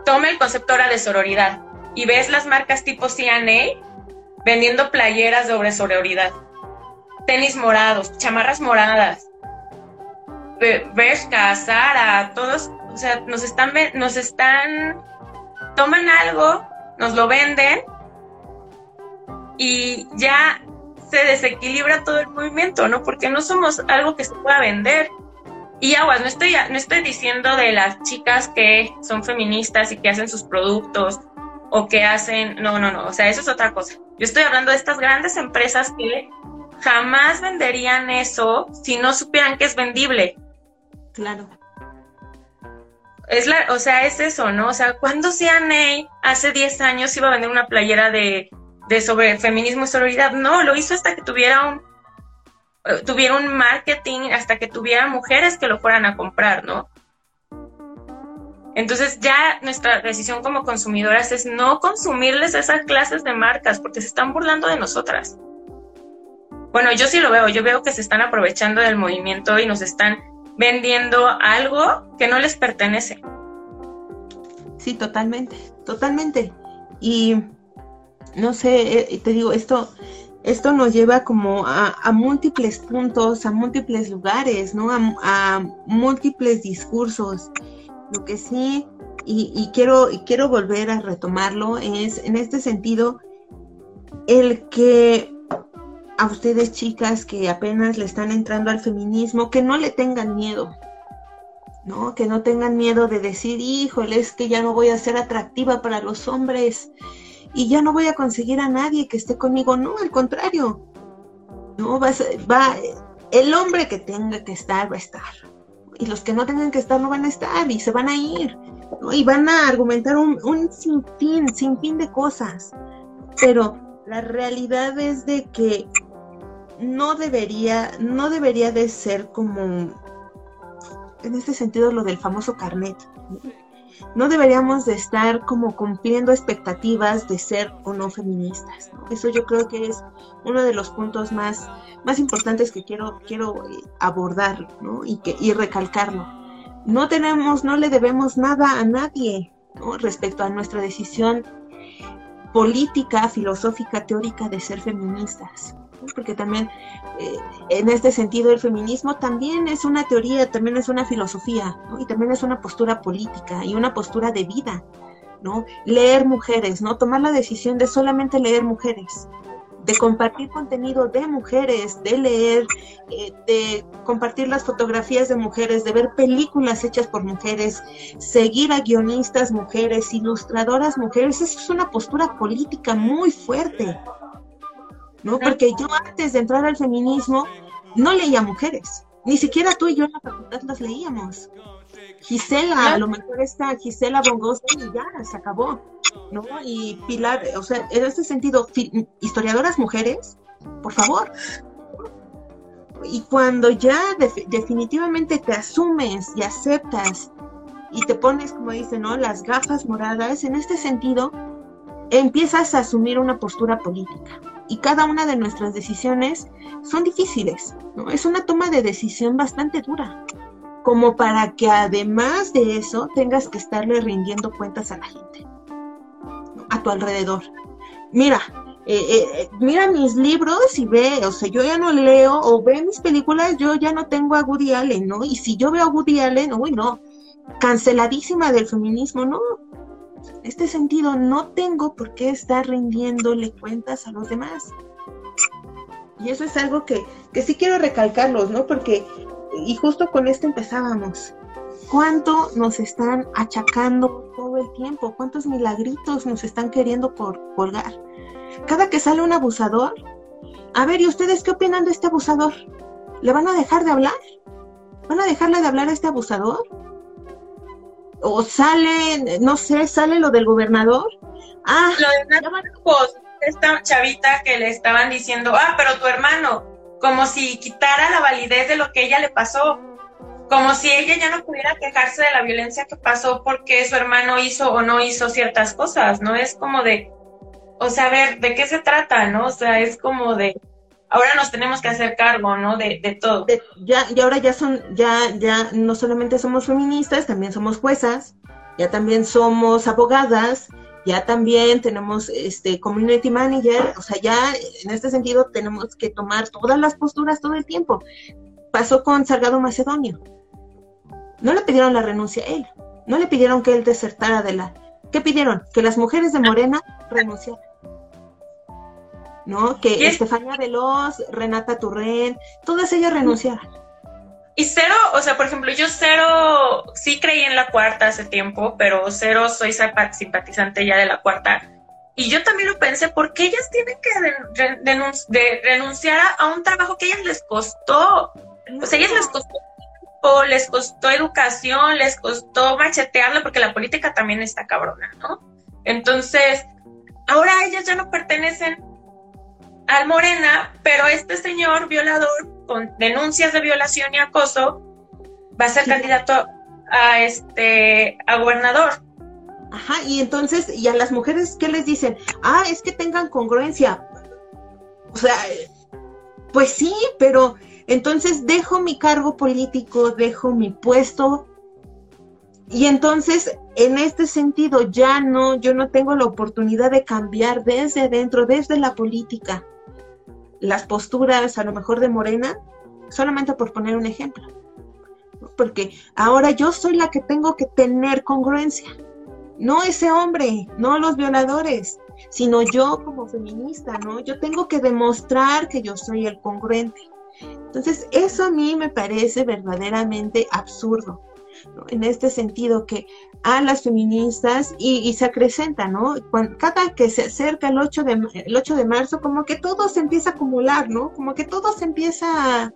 toma el concepto ahora de sororidad. Y ves las marcas tipo CNA vendiendo playeras sobre sororidad, tenis morados, chamarras moradas, Bershka, Zara, todos, o sea, nos están, nos están, toman algo, nos lo venden y ya se desequilibra todo el movimiento, ¿no? Porque no somos algo que se pueda vender, y aguas, no estoy, no estoy diciendo de las chicas que son feministas y que hacen sus productos o que hacen, no, no, no, o sea, eso es otra cosa. Yo estoy hablando de estas grandes empresas que jamás venderían eso si no supieran que es vendible. Claro. Es la, o sea, es eso, ¿no? O sea, cuando CNA hace 10 años iba a vender una playera de, de sobre feminismo y sororidad? No, lo hizo hasta que tuviera un eh, tuviera un marketing, hasta que tuviera mujeres que lo fueran a comprar, ¿no? Entonces ya nuestra decisión como consumidoras es no consumirles esas clases de marcas porque se están burlando de nosotras. Bueno, yo sí lo veo, yo veo que se están aprovechando del movimiento y nos están vendiendo algo que no les pertenece. Sí, totalmente, totalmente. Y no sé, eh, te digo, esto, esto nos lleva como a, múltiples puntos, a múltiples lugares, ¿no? A, múltiples discursos. Lo que sí, y, quiero, y quiero volver a retomarlo, es en este sentido, el que a ustedes chicas que apenas le están entrando al feminismo, que no le tengan miedo, ¿no? Que no tengan miedo de decir, híjole, es que ya no voy a ser atractiva para los hombres y ya no voy a conseguir a nadie que esté conmigo. No, al contrario. No, va, va el hombre que tenga que estar va a estar. Y los que no tengan que estar no van a estar y se van a ir. Y van a argumentar un, un sinfín, sinfín de cosas. Pero la realidad es de que no debería, no debería de ser como, en este sentido, lo del famoso carnet. Deberíamos de estar como cumpliendo expectativas de ser o no feministas. Eso yo creo que es uno de los puntos más, más importantes que quiero, quiero eh, abordar y, que, y recalcarlo. No tenemos, no le debemos nada a nadie respecto a nuestra decisión política, filosófica, teórica de ser feministas porque también eh, en este sentido el feminismo también es una teoría, también es una filosofía, y también es una postura política y una postura de vida, ¿no? Leer mujeres, ¿no? Tomar la decisión de solamente leer mujeres, de compartir contenido de mujeres, de leer, eh, de compartir las fotografías de mujeres, de ver películas hechas por mujeres, seguir a guionistas mujeres, ilustradoras mujeres, eso es una postura política muy fuerte. ¿No? Porque yo antes de entrar al feminismo no leía mujeres, ni siquiera tú y yo en la facultad las leíamos. Gisela, a lo mejor está Gisela Bongosa y ya, se acabó, ¿no? Y Pilar, o sea, en este sentido, historiadoras mujeres, por favor. Y cuando ya definitivamente te asumes y aceptas y te pones, como dicen, ¿no? Las gafas moradas, en este sentido, empiezas a asumir una postura política y cada una de nuestras decisiones son difíciles, ¿no? Es una toma de decisión bastante dura, como para que además de eso tengas que estarle rindiendo cuentas a la gente, a tu alrededor. Mira, eh, eh, mira mis libros y ve, o sea, yo ya no leo o ve mis películas, yo ya no tengo a Woody Allen, ¿no? Y si yo veo a Woody Allen, uy, no, canceladísima del feminismo, no, este sentido no tengo por qué estar rindiéndole cuentas a los demás. Y eso es algo que, que sí quiero recalcarlos, ¿no? Porque, y justo con esto empezábamos, ¿cuánto nos están achacando todo el tiempo? ¿Cuántos milagritos nos están queriendo por colgar? Cada que sale un abusador, a ver, ¿y ustedes qué opinan de este abusador? ¿Le van a dejar de hablar? ¿Van a dejarle de hablar a este abusador? O sale, no sé, sale lo del gobernador. Ah, lo de esta chavita que le estaban diciendo, ah, pero tu hermano, como si quitara la validez de lo que ella le pasó, como si ella ya no pudiera quejarse de la violencia que pasó porque su hermano hizo o no hizo ciertas cosas, ¿no? Es como de, o sea, a ver, ¿de qué se trata, no? O sea, es como de, ahora nos tenemos que hacer cargo, ¿no? De, de todo. ya, y ahora ya son, ya, ya no solamente somos feministas, también somos juezas, ya también somos abogadas, ya también tenemos este community manager, o sea, ya en este sentido tenemos que tomar todas las posturas todo el tiempo. Pasó con Salgado Macedonio. No le pidieron la renuncia a él, no le pidieron que él desertara de la... ¿Qué pidieron? Que las mujeres de Morena renunciaran. ¿No? Que Estefania Veloz, Renata Turren, todas ellas renunciaron. y cero, o sea, por ejemplo, yo cero, sí creí en la cuarta hace tiempo, pero cero soy simpatizante ya de la cuarta. Y yo también lo pensé, ¿por qué ellas tienen que de renunciar a, un trabajo que ellas les costó? O sea, ellas les costó tiempo, les costó educación, les costó machetearla, porque la política también está cabrona, ¿no? Entonces, ahora ellas ya no pertenecen al Morena, pero este señor violador con denuncias de violación y acoso va a ser candidato a este a gobernador. Ajá, y entonces, ¿y a las mujeres qué les dicen? Ah, es que tengan congruencia. O sea, pues sí, pero entonces dejo mi cargo político, dejo mi puesto y entonces, en este sentido, ya no, yo no tengo la oportunidad de cambiar desde adentro, desde la política, las posturas a lo mejor de Morena, solamente por poner un ejemplo. Porque ahora yo soy la que tengo que tener congruencia. No ese hombre, no los violadores, sino yo como feminista, ¿no? Yo tengo que demostrar que yo soy el congruente. Entonces, eso a mí me parece verdaderamente absurdo en este sentido que a las feministas y, se acrecenta, ¿no? cada que se acerca el 8, de, el 8 de marzo, como que todo se empieza a acumular, ¿no? Como que todo se empieza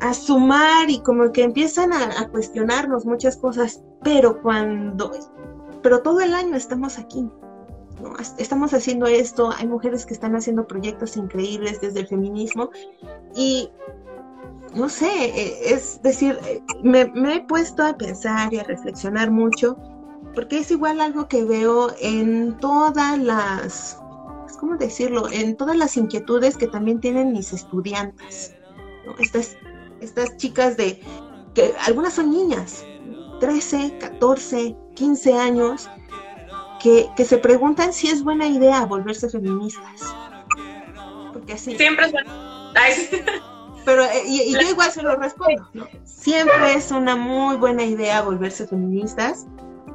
a, sumar y como que empiezan a, cuestionarnos muchas cosas, pero cuando, pero todo el año estamos aquí, ¿no? Estamos haciendo esto, hay mujeres que están haciendo proyectos increíbles desde el feminismo y no sé, eh, es decir, eh, me, he puesto a pensar y a reflexionar mucho, porque es igual algo que veo en todas las, ¿cómo decirlo? En todas las inquietudes que también tienen mis estudiantes, estas, estas chicas de, que algunas son niñas, 13, 14, 15 años, que, que se preguntan si es buena idea volverse feministas. Porque así... Siempre es Pero eh, y, yo igual se lo respondo, Siempre es una muy buena idea volverse feministas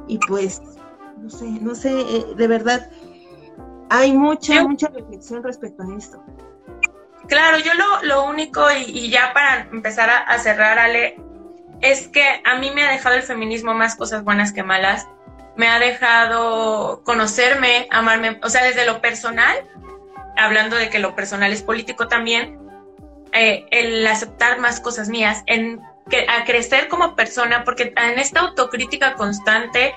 y pues, no sé, no sé, eh, de verdad, hay mucha, mucha reflexión respecto a esto. Claro, yo lo, lo único, y, ya para empezar a, cerrar, Ale, es que a mí me ha dejado el feminismo más cosas buenas que malas. Me ha dejado conocerme, amarme, o sea, desde lo personal, hablando de que lo personal es político también, eh, el aceptar más cosas mías, en que, a crecer como persona, porque en esta autocrítica constante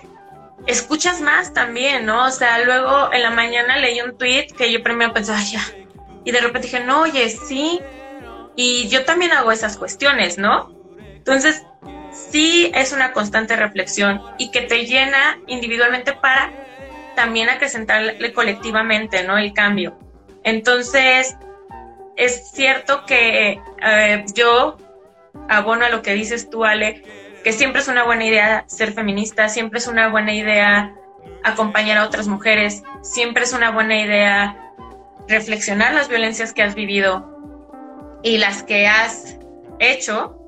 escuchas más también, ¿no? O sea, luego en la mañana leí un tweet que yo primero pensaba, ya, y de repente dije, no, oye, sí, y yo también hago esas cuestiones, ¿no? Entonces, sí es una constante reflexión y que te llena individualmente para también acrecentarle colectivamente, ¿no? El cambio. Entonces, es cierto que eh, yo abono a lo que dices tú, Ale, que siempre es una buena idea ser feminista, siempre es una buena idea acompañar a otras mujeres, siempre es una buena idea reflexionar las violencias que has vivido y las que has hecho.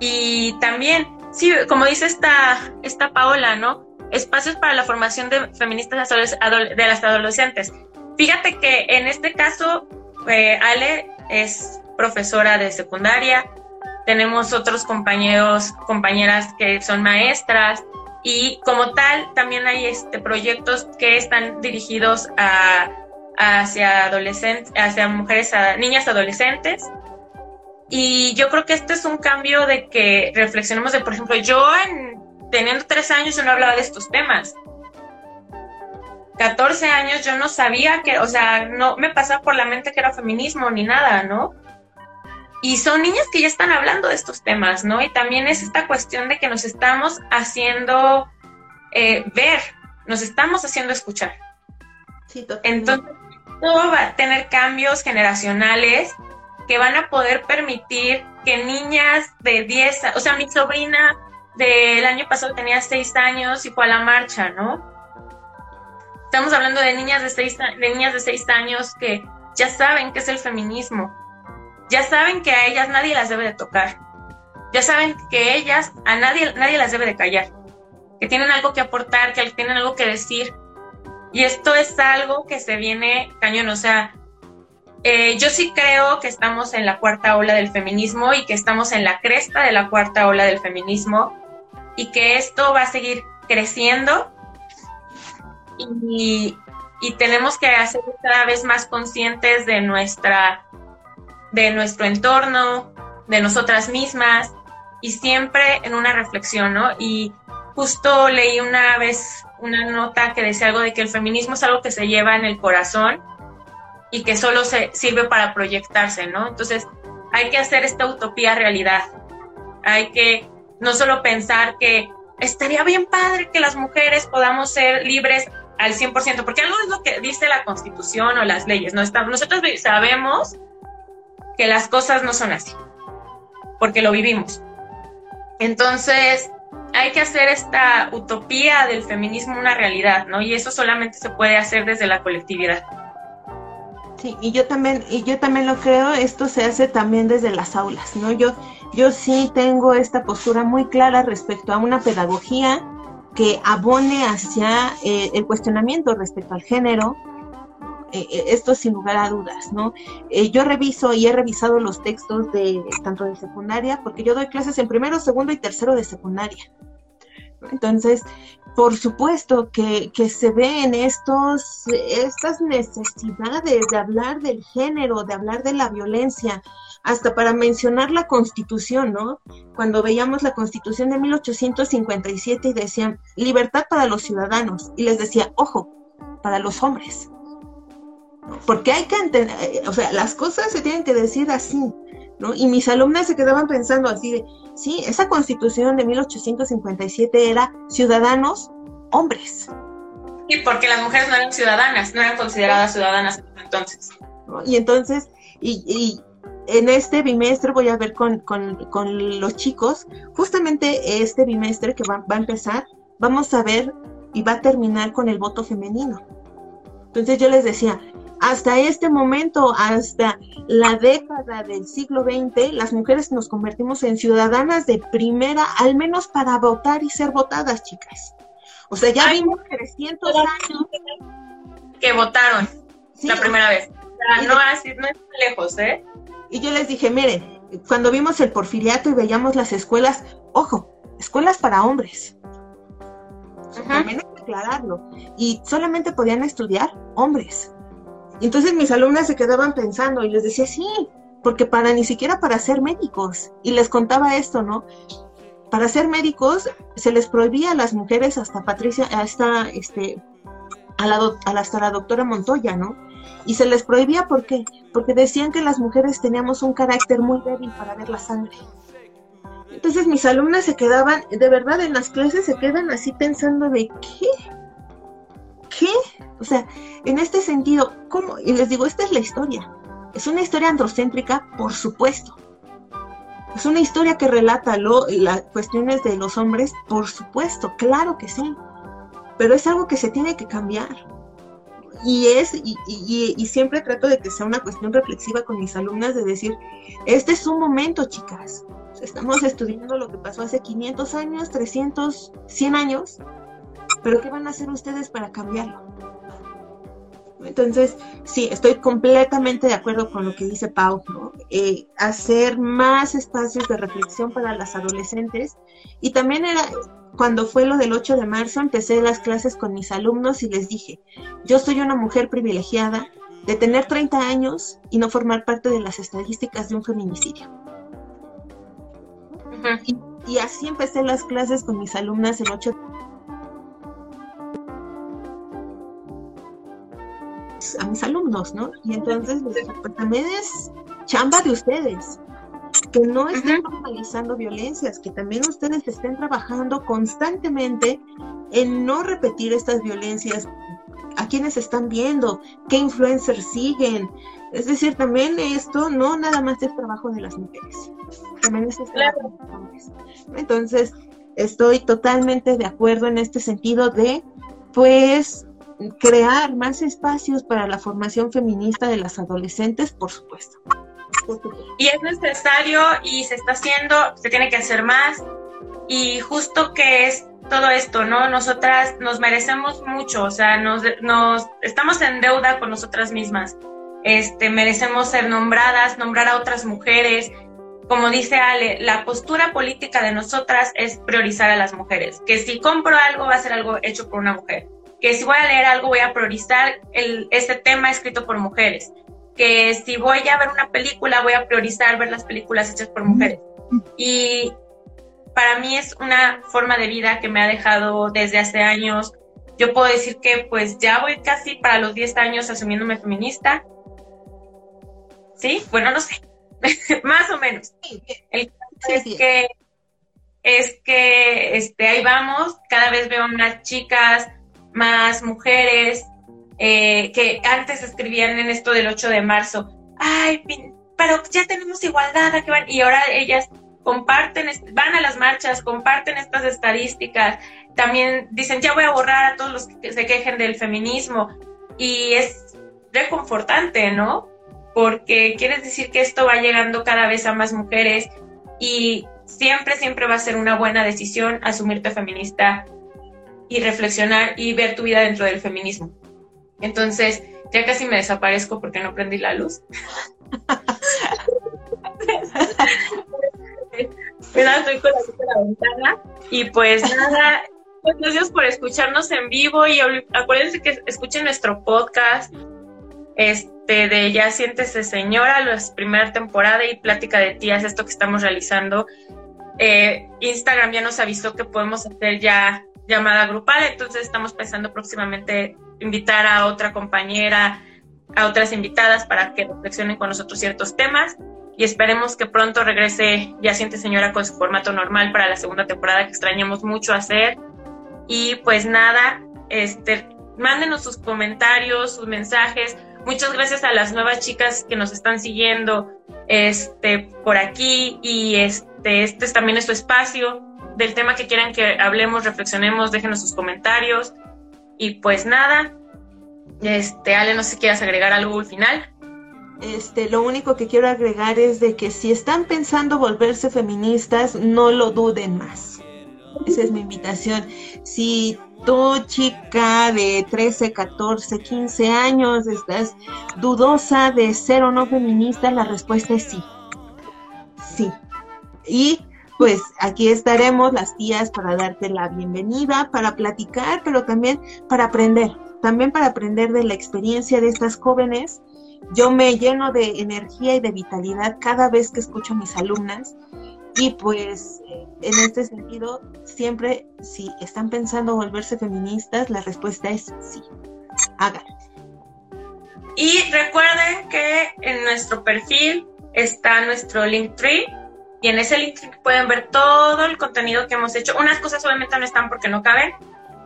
Y también, sí, como dice esta, esta Paola, ¿no? Espacios para la formación de feministas de las adolescentes. Fíjate que en este caso eh, Ale es profesora de secundaria, tenemos otros compañeros, compañeras que son maestras. Y como tal también hay este, proyectos que están dirigidos a, hacia adolescentes, hacia mujeres, a niñas adolescentes. Y yo creo que este es un cambio de que reflexionemos de, por ejemplo, yo en, teniendo tres años yo no hablaba de estos temas 14 años yo no sabía que, o sea, no me pasaba por la mente que era feminismo ni nada, ¿no? Y son niñas que ya están hablando de estos temas, ¿no? Y también es esta cuestión de que nos estamos haciendo eh, ver, nos estamos haciendo escuchar. Sí, Entonces, todo va a tener cambios generacionales que van a poder permitir que niñas de 10, o sea, mi sobrina del año pasado tenía 6 años y fue a la marcha, ¿no? Estamos hablando de niñas de seis, de niñas de seis años que ya saben qué es el feminismo, ya saben que a ellas nadie las debe de tocar, ya saben que ellas a nadie, nadie las debe de callar, que tienen algo que aportar, que tienen algo que decir. Y esto es algo que se viene cañón, o sea, eh, yo sí creo que estamos en la cuarta ola del feminismo y que estamos en la cresta de la cuarta ola del feminismo y que esto va a seguir creciendo y, tenemos que hacer cada vez más conscientes de nuestra de nuestro entorno, de nosotras mismas y siempre en una reflexión, ¿no? Y justo leí una vez una nota que decía algo de que el feminismo es algo que se lleva en el corazón y que solo se sirve para proyectarse, ¿no? Entonces, hay que hacer esta utopía realidad. Hay que no solo pensar que estaría bien padre que las mujeres podamos ser libres al 100%, porque algo es lo que dice la Constitución o las leyes, ¿no? nosotros sabemos que las cosas no son así, porque lo vivimos. Entonces, hay que hacer esta utopía del feminismo una realidad, ¿no? Y eso solamente se puede hacer desde la colectividad. Sí, y yo también, y yo también lo creo, esto se hace también desde las aulas, ¿no? Yo, yo sí tengo esta postura muy clara respecto a una pedagogía que abone hacia eh, el cuestionamiento respecto al género, eh, eh, esto sin lugar a dudas, ¿no? yo reviso y he revisado los textos de tanto de secundaria, porque yo doy clases en primero, segundo y tercero de secundaria. Entonces, por supuesto que, se ven estos, estas necesidades de hablar del género, de hablar de la violencia, hasta para mencionar la constitución, ¿no? Cuando veíamos la constitución de 1857 y decían libertad para los ciudadanos, y les decía, ojo, para los hombres. Porque hay que entender, eh, o sea, las cosas se tienen que decir así, ¿no? Y mis alumnas se quedaban pensando así de, sí, esa constitución de 1857 era ciudadanos hombres. Sí, porque las mujeres no eran ciudadanas, no eran consideradas ciudadanas entonces. Y entonces, y, en este bimestre voy a ver con, los chicos, justamente este bimestre que va, va a empezar, vamos a ver y va a terminar con el voto femenino. Entonces yo les decía, hasta este momento, hasta la década del siglo XX, las mujeres nos convertimos en ciudadanas de primera, al menos para votar y ser votadas, chicas. O sea, ya vimos 300 años que votaron la primera vez. no, así, no es lejos, ¿eh? Y yo les dije, miren, cuando vimos el porfiriato y veíamos las escuelas, ojo, escuelas para hombres. También hay que aclararlo. Y solamente podían estudiar hombres. Y entonces mis alumnas se quedaban pensando y les decía, sí, porque para ni siquiera para ser médicos. Y les contaba esto, ¿no? Para ser médicos se les prohibía a las mujeres, hasta Patricia, hasta este, a la, hasta la doctora Montoya, ¿no? Y se les prohibía ¿por qué? porque decían que las mujeres teníamos un carácter muy débil para ver la sangre. Entonces mis alumnas se quedaban, de verdad en las clases se quedan así pensando de qué, qué, o sea, en este sentido, ¿cómo? Y les digo, esta es la historia. Es una historia androcéntrica, por supuesto. Es una historia que relata lo, las cuestiones de los hombres, por supuesto, claro que sí. Pero es algo que se tiene que cambiar. Y es, y, y siempre trato de que sea una cuestión reflexiva con mis alumnas de decir, este es un momento, chicas. Estamos estudiando lo que pasó hace 500 años, 300, 100 años, pero ¿qué van a hacer ustedes para cambiarlo? Entonces, sí, estoy completamente de acuerdo con lo que dice Pau, ¿no? Eh, hacer más espacios de reflexión para las adolescentes. Y también era, cuando fue lo del 8 de marzo, empecé las clases con mis alumnos y les dije, yo soy una mujer privilegiada de tener 30 años y no formar parte de las estadísticas de un feminicidio. y, y, así empecé las clases con mis alumnas el 8 de a mis alumnos, ¿no? Y entonces, pues también es chamba de ustedes, que no estén normalizando violencias, que también ustedes estén trabajando constantemente en no repetir estas violencias, a quienes están viendo, qué influencers siguen. Es decir, también esto no nada más es trabajo de las mujeres, también es trabajo de los hombres. Entonces, estoy totalmente de acuerdo en este sentido de, pues, crear más espacios para la formación feminista de las adolescentes, por supuesto. Y es necesario y se está haciendo, se tiene que hacer más. Y justo que es todo esto, ¿no? Nosotras nos merecemos mucho, o sea, nos, nos estamos en deuda con nosotras mismas. este, merecemos ser nombradas, nombrar a otras mujeres. Como dice Ale, la postura política de nosotras es priorizar a las mujeres. Que si compro algo va a ser algo hecho por una mujer. Que si voy a leer algo voy a priorizar el, este tema escrito por mujeres. Que si voy a ver una película voy a priorizar ver las películas hechas por mujeres. Y para mí es una forma de vida que me ha dejado desde hace años. Yo puedo decir que pues ya voy casi para los 10 años asumiéndome feminista ¿sí? Bueno, no sé, más o menos. El caso es que es que este, ahí vamos, cada vez veo más chicas, más mujeres eh, que antes escribían en esto del 8 de marzo, ay, pero ya tenemos igualdad. Y ahora ellas comparten, van a las marchas, comparten estas estadísticas, también dicen, ya voy a borrar a todos los que se quejen del feminismo. Y es reconfortante, ¿no? porque quiere decir que esto va llegando cada vez a más mujeres y siempre, siempre va a ser una buena decisión asumirte feminista y reflexionar y ver tu vida dentro del feminismo. Entonces, ya casi me desaparezco porque no prendí la luz. estoy con la ventana y pues nada, pues gracias por escucharnos en vivo y acuérdense que escuchen nuestro podcast este, de Ya Siéntese Señora, la primera temporada y Plática de Tías, esto que estamos realizando. Eh, Instagram ya nos avisó que podemos hacer ya llamada grupal, entonces estamos pensando próximamente invitar a otra compañera, a otras invitadas para que reflexionen con nosotros ciertos temas y esperemos que pronto regrese Ya Siente Señora con su formato normal para la segunda temporada que extrañamos mucho hacer. Y pues nada, este, mándenos sus comentarios, sus mensajes, Muchas gracias a las nuevas chicas que nos están siguiendo este, por aquí y este, este también es su espacio del tema que quieran que hablemos, reflexionemos, déjenos sus comentarios y pues nada, este, Ale, no sé si quieras agregar algo al final. Este, lo único que quiero agregar es de que si están pensando volverse feministas, no lo duden más. Esa es mi invitación. Si tú, chica de 13, 14, 15 años, estás dudosa de ser o no feminista, la respuesta es sí. Sí. Y pues aquí estaremos las tías para darte la bienvenida, para platicar, pero también para aprender, también para aprender de la experiencia de estas jóvenes. Yo me lleno de energía y de vitalidad cada vez que escucho a mis alumnas y pues en este sentido, siempre si están pensando volverse feministas, la respuesta es sí. Háganlo. Y recuerden que en nuestro perfil está nuestro Linktree y en ese link pueden ver todo el contenido que hemos hecho. Unas cosas obviamente no están porque no caben,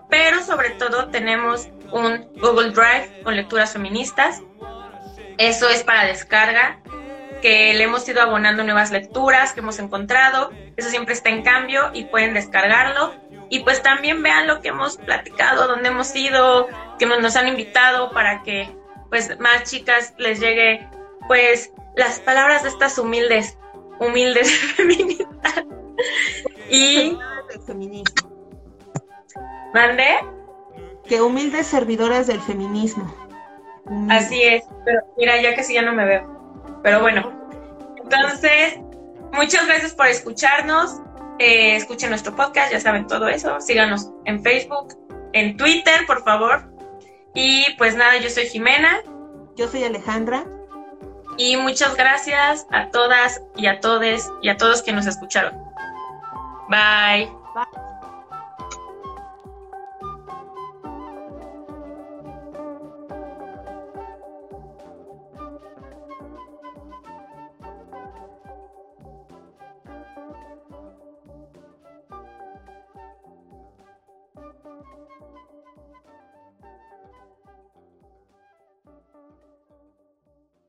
pero sobre todo tenemos un Google Drive con lecturas feministas. Eso es para descarga que le hemos ido abonando nuevas lecturas que hemos encontrado. Eso siempre está en cambio y pueden descargarlo. Y pues también vean lo que hemos platicado, dónde hemos ido, que nos han invitado para que pues más chicas les llegue pues las palabras de estas humildes, humildes feministas. y... ¿Mande? Que humildes servidoras del feminismo. Así es, pero mira, ya que sí ya no me veo. Pero bueno, entonces, muchas gracias por escucharnos. Eh, escuchen nuestro podcast, ya saben todo eso. Síganos en Facebook, en Twitter, por favor. Y pues nada, yo soy Jimena. Yo soy Alejandra. Y muchas gracias a todas y a todes y a todos que nos escucharon. Bye.